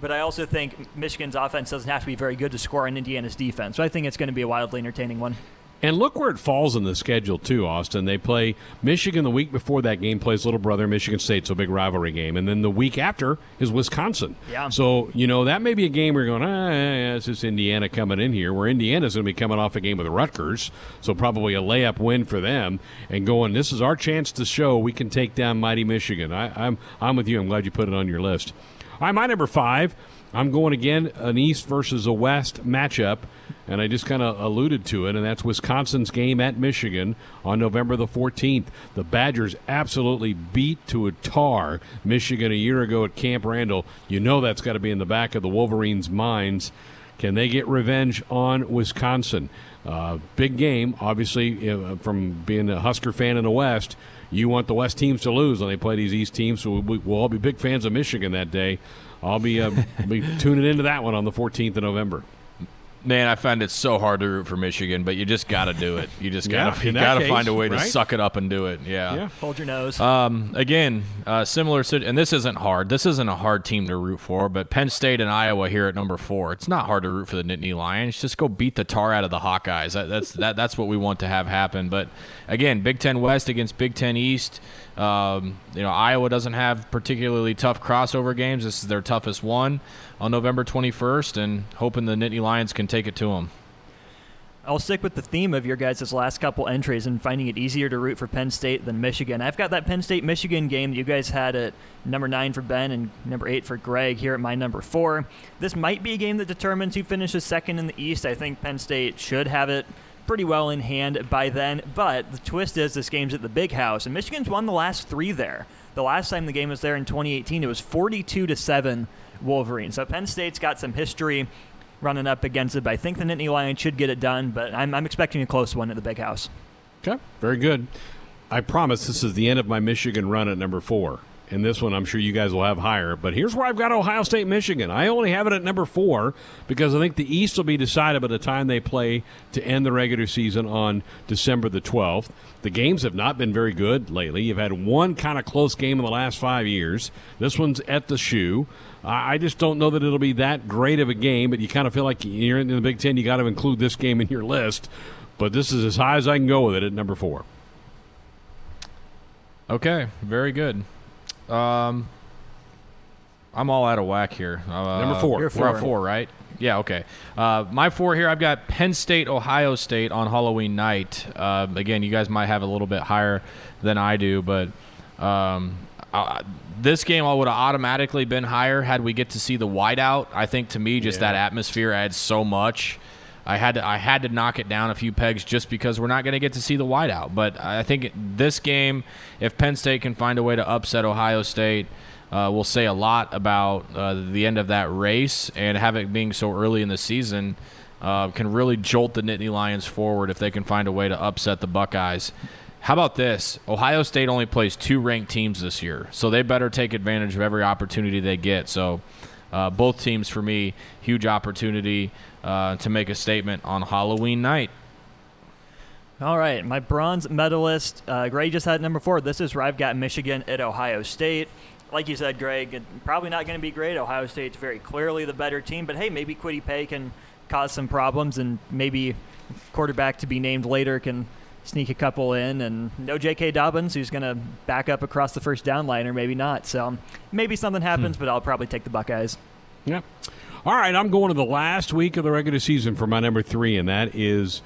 but I also think Michigan's offense doesn't have to be very good to score on Indiana's defense. So I think it's going to be a wildly entertaining one. And look where it falls in the schedule too, Austin. They play Michigan the week before that game plays little brother Michigan State, so a big rivalry game, and then the week after is Wisconsin. Yeah. So you know that may be a game where you're going, ah, yeah, it's just Indiana coming in here. Where Indiana's going to be coming off a game with Rutgers, so probably a layup win for them, and going, this is our chance to show we can take down mighty Michigan. I, I'm I'm with you. I'm glad you put it on your list. All right, my number five. I'm going again an East versus a West matchup, and I just kind of alluded to it, and that's Wisconsin's game at Michigan on November the 14th. The Badgers absolutely beat to a tar Michigan a year ago at Camp Randall. You know that's got to be in the back of the Wolverines' minds. Can they get revenge on Wisconsin? Uh, big game, obviously, uh, from being a Husker fan in the West. You want the West teams to lose when they play these East teams, so we, will all be big fans of Michigan that day. I'll be uh, be tuning into that one on the 14th of November. Man, I find it so hard to root for Michigan, but you just got to do it. You just got to Yeah, you got to find a way to suck it up and do it. Yeah. Yeah. Hold your nose. Um, again, uh, similar, sit- and this isn't hard. This isn't a hard team to root for, but Penn State and Iowa here at number four. It's not hard to root for the Nittany Lions. Just go beat the tar out of the Hawkeyes. That, that's that, that's what we want to have happen. But again, Big Ten West against Big Ten East. Um, you know, Iowa doesn't have particularly tough crossover games. This is their toughest one on November 21st, and hoping the Nittany Lions can take it to them. I'll stick with the theme of your guys' last couple entries and finding it easier to root for Penn State than Michigan. I've got that Penn State Michigan game that you guys had at number nine for Ben and number eight for Greg here at my number four. This might be a game that determines who finishes second in the East. I think Penn State should have it pretty well in hand by then, but the twist is this game's at the big house, and Michigan's won the last three there. The last time the game was there in 2018, it was 42 to 7 Wolverines. So Penn State's got some history running up against it, but I think the Nittany Lions should get it done, but I'm, I'm expecting a close one at the big house. Okay, very good. I promise this is the end of my Michigan run at number four. And this one, I'm sure you guys will have higher. But here's where I've got Ohio State, Michigan. I only have it at number four because I think the East will be decided by the time they play to end the regular season on December the 12th. The games have not been very good lately. You've had one kind of close game in the last five years. This one's at the shoe. I just don't know that it'll be that great of a game, but you kind of feel like you're in the Big Ten. You got to include this game in your list. But this is as high as I can go with it at number four. Okay, very good. Um, I'm all out of whack here. Uh, Number four. You're We're at four. four, right? Yeah, okay. Uh, my four here, I've got Penn State, Ohio State on Halloween night. Uh, again, you guys might have a little bit higher than I do, but um, uh, this game I would have automatically been higher had we get to see the whiteout. I think to me, just that atmosphere adds so much. I had to I had to knock it down a few pegs just because we're not going to get to see the whiteout. But I think this game, if Penn State can find a way to upset Ohio State, uh, will say a lot about uh, the end of that race and have it being so early in the season. Uh, can really jolt the Nittany Lions forward if they can find a way to upset the Buckeyes. How about this? Ohio State only plays two ranked teams this year, so they better take advantage of every opportunity they get. So, uh, both teams for me, huge opportunity uh, to make a statement on Halloween night. All right, my bronze medalist, uh, Greg just had number four. This is where I've got Michigan at Ohio State. Like you said, Greg, probably not going to be great. Ohio State's very clearly the better team, but hey, maybe Kwity Paye can cause some problems, and maybe quarterback to be named later can sneak a couple in, and no J.K. Dobbins, who's going to back up across the first down line, or maybe not. So maybe something happens, but I'll probably take the Buckeyes. Yeah. All right, I'm going to the last week of the regular season for my number three, and that is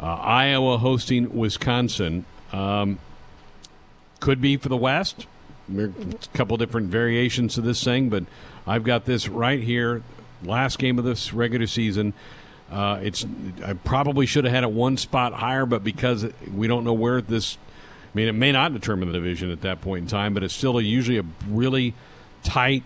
uh, Iowa hosting Wisconsin. Um, could be for the West. There a couple different variations to this thing, but I've got this right here. Last game of this regular season. Uh, it's I probably should have had it one spot higher, but because we don't know where this, I mean, it may not determine the division at that point in time, but it's still a, usually a really tight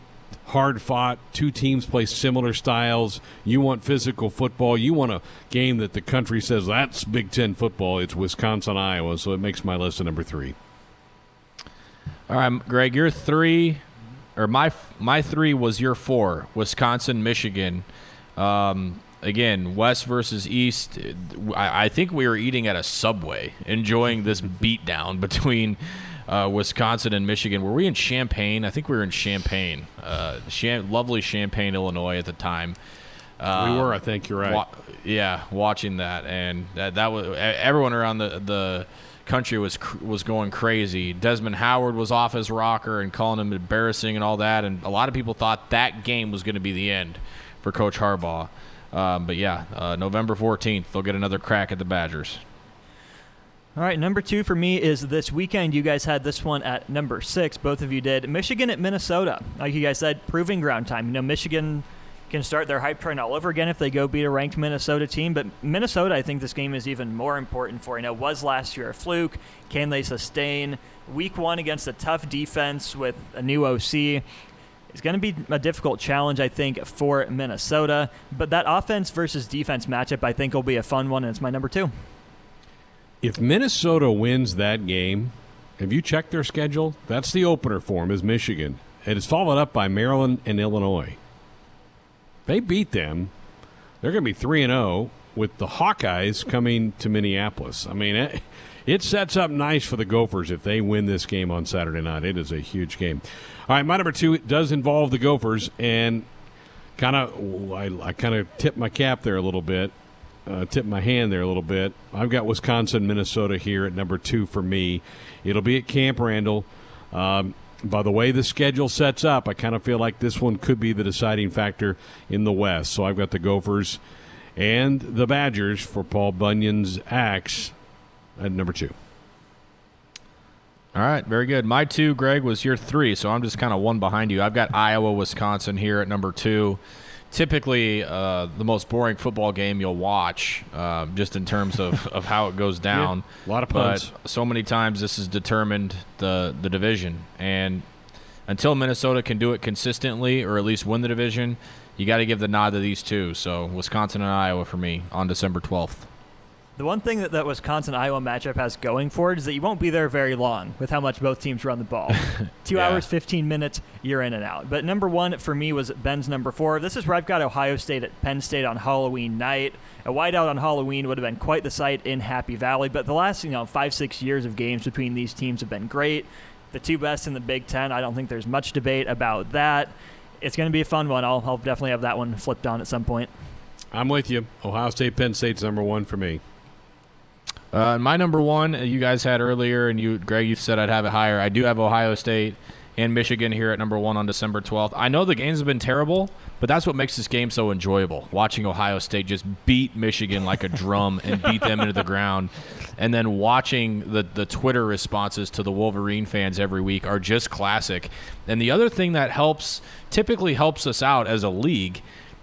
hard fought. Two teams play similar styles. You want physical football. You want a game that the country says that's Big Ten football. It's Wisconsin, Iowa. So it makes my list of number three. All right, Greg, your three, or my my three was your four: Wisconsin, Michigan. Um, again, West versus East. I, I, think we were eating at a Subway, enjoying this beatdown between uh, Wisconsin and Michigan. Were we in Champaign? I think we were in Champaign, uh, Cham- lovely Champaign, Illinois at the time. Uh, we were, I think you're right. Wa- yeah, watching that, and that, that was everyone around the the country was was going crazy. Desmond Howard was off his rocker and calling him embarrassing and all that, and a lot of people thought that game was going to be the end for Coach Harbaugh. Um, but yeah, uh, November 14th, they'll get another crack at the Badgers. All right, number two for me is this weekend. You guys had this one at number six. Both of you did. Michigan at Minnesota. Like you guys said, proving ground time. You know, Michigan can start their hype train all over again if they go beat a ranked Minnesota team. But Minnesota, I think this game is even more important for. You know, was last year a fluke? Can they sustain week one against a tough defense with a new OC? It's going to be a difficult challenge, I think, for Minnesota. But that offense versus defense matchup, I think, will be a fun one, and it's my number two. If Minnesota wins that game, have you checked their schedule? That's the opener for them, is Michigan. It is followed up by Maryland and Illinois. They beat them. They're going to be 3 and 0 with the Hawkeyes coming to Minneapolis. I mean, it, it sets up nice for the Gophers if they win this game on Saturday night. It is a huge game. All right, my number two does involve the Gophers, and kind of I, I kind of tip my cap there a little bit uh, tip my hand there a little bit. I've got Wisconsin, Minnesota here at number two for me. It'll be at Camp Randall. Um, by the way the schedule sets up, I kind of feel like this one could be the deciding factor in the West. So I've got the Gophers and the Badgers for Paul Bunyan's axe at number two. All right, very good. My two, Greg, was your three, so I'm just kind of one behind you. I've got Iowa, Wisconsin here at number two typically uh, the most boring football game you'll watch, uh, just in terms of, of how it goes down. Yeah, a lot of puns. But so many times this has determined the the division, and until Minnesota can do it consistently or at least win the division, you got to give the nod to these two. So Wisconsin and Iowa for me on December twelfth. The one thing that that Wisconsin Iowa matchup has going for it is that you won't be there very long with how much both teams run the ball. Two yeah. hours, 15 minutes, you're in and out. But number one for me was Ben's number four. This is where I've got Ohio State at Penn State on Halloween night. A whiteout on Halloween would have been quite the sight in Happy Valley, but the last, you know, five, six years of games between these teams have been great. The two best in the Big Ten, I don't think there's much debate about that. It's going to be a fun one. I'll, I'll definitely have that one flipped on at some point. I'm with you. Ohio State, Penn State's number one for me. Uh, my number one, uh, you guys had earlier, and you, Greg, you said I'd have it higher. I do have Ohio State and Michigan here at number one on December 12th. I know the games have been terrible, but that's what makes this game so enjoyable. Watching Ohio State just beat Michigan like a drum and beat them into the ground. And then watching the, the Twitter responses to the Wolverine fans every week are just classic. And the other thing that helps, typically helps us out as a league,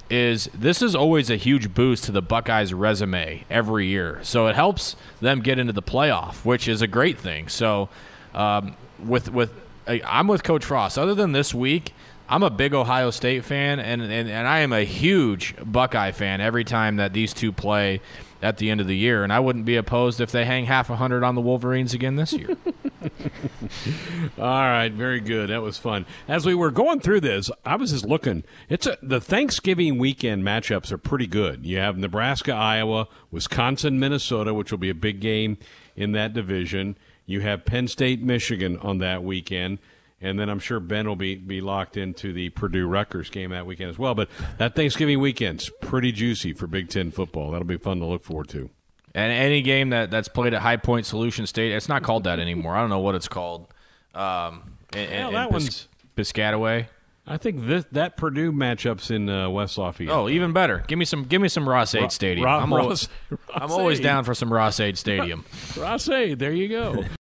is this is always a huge boost to the Buckeyes resume every year. So it helps them get into the playoff, which is a great thing. So um, with with I'm with Coach Frost. Other than this week, I'm a big Ohio State fan, and, and, and I am a huge Buckeye fan every time that these two play at the end of the year. And I wouldn't be opposed if they hang half a hundred on the Wolverines again this year. All right, very good. That was fun. As we were going through this, I was just looking. It's a, the Thanksgiving weekend matchups are pretty good. You have Nebraska, Iowa, Wisconsin, Minnesota, which will be a big game in that division. You have Penn State, Michigan on that weekend. And then I'm sure Ben will be, be locked into the Purdue Rutgers game that weekend as well. But that Thanksgiving weekend's pretty juicy for Big Ten football. That'll be fun to look forward to. And any game that, that's played at High Point Solution State, it's not called that anymore. I don't know what it's called. Um, in, yeah, that one's Piscataway. I think this, that Purdue matchup's in uh, West Lafayette. Oh, even better. Give me some. Give me some Ross-Ade Stadium. I'm, always, I'm always down for some Ross-Ade Stadium. Ross-Ade, there you go.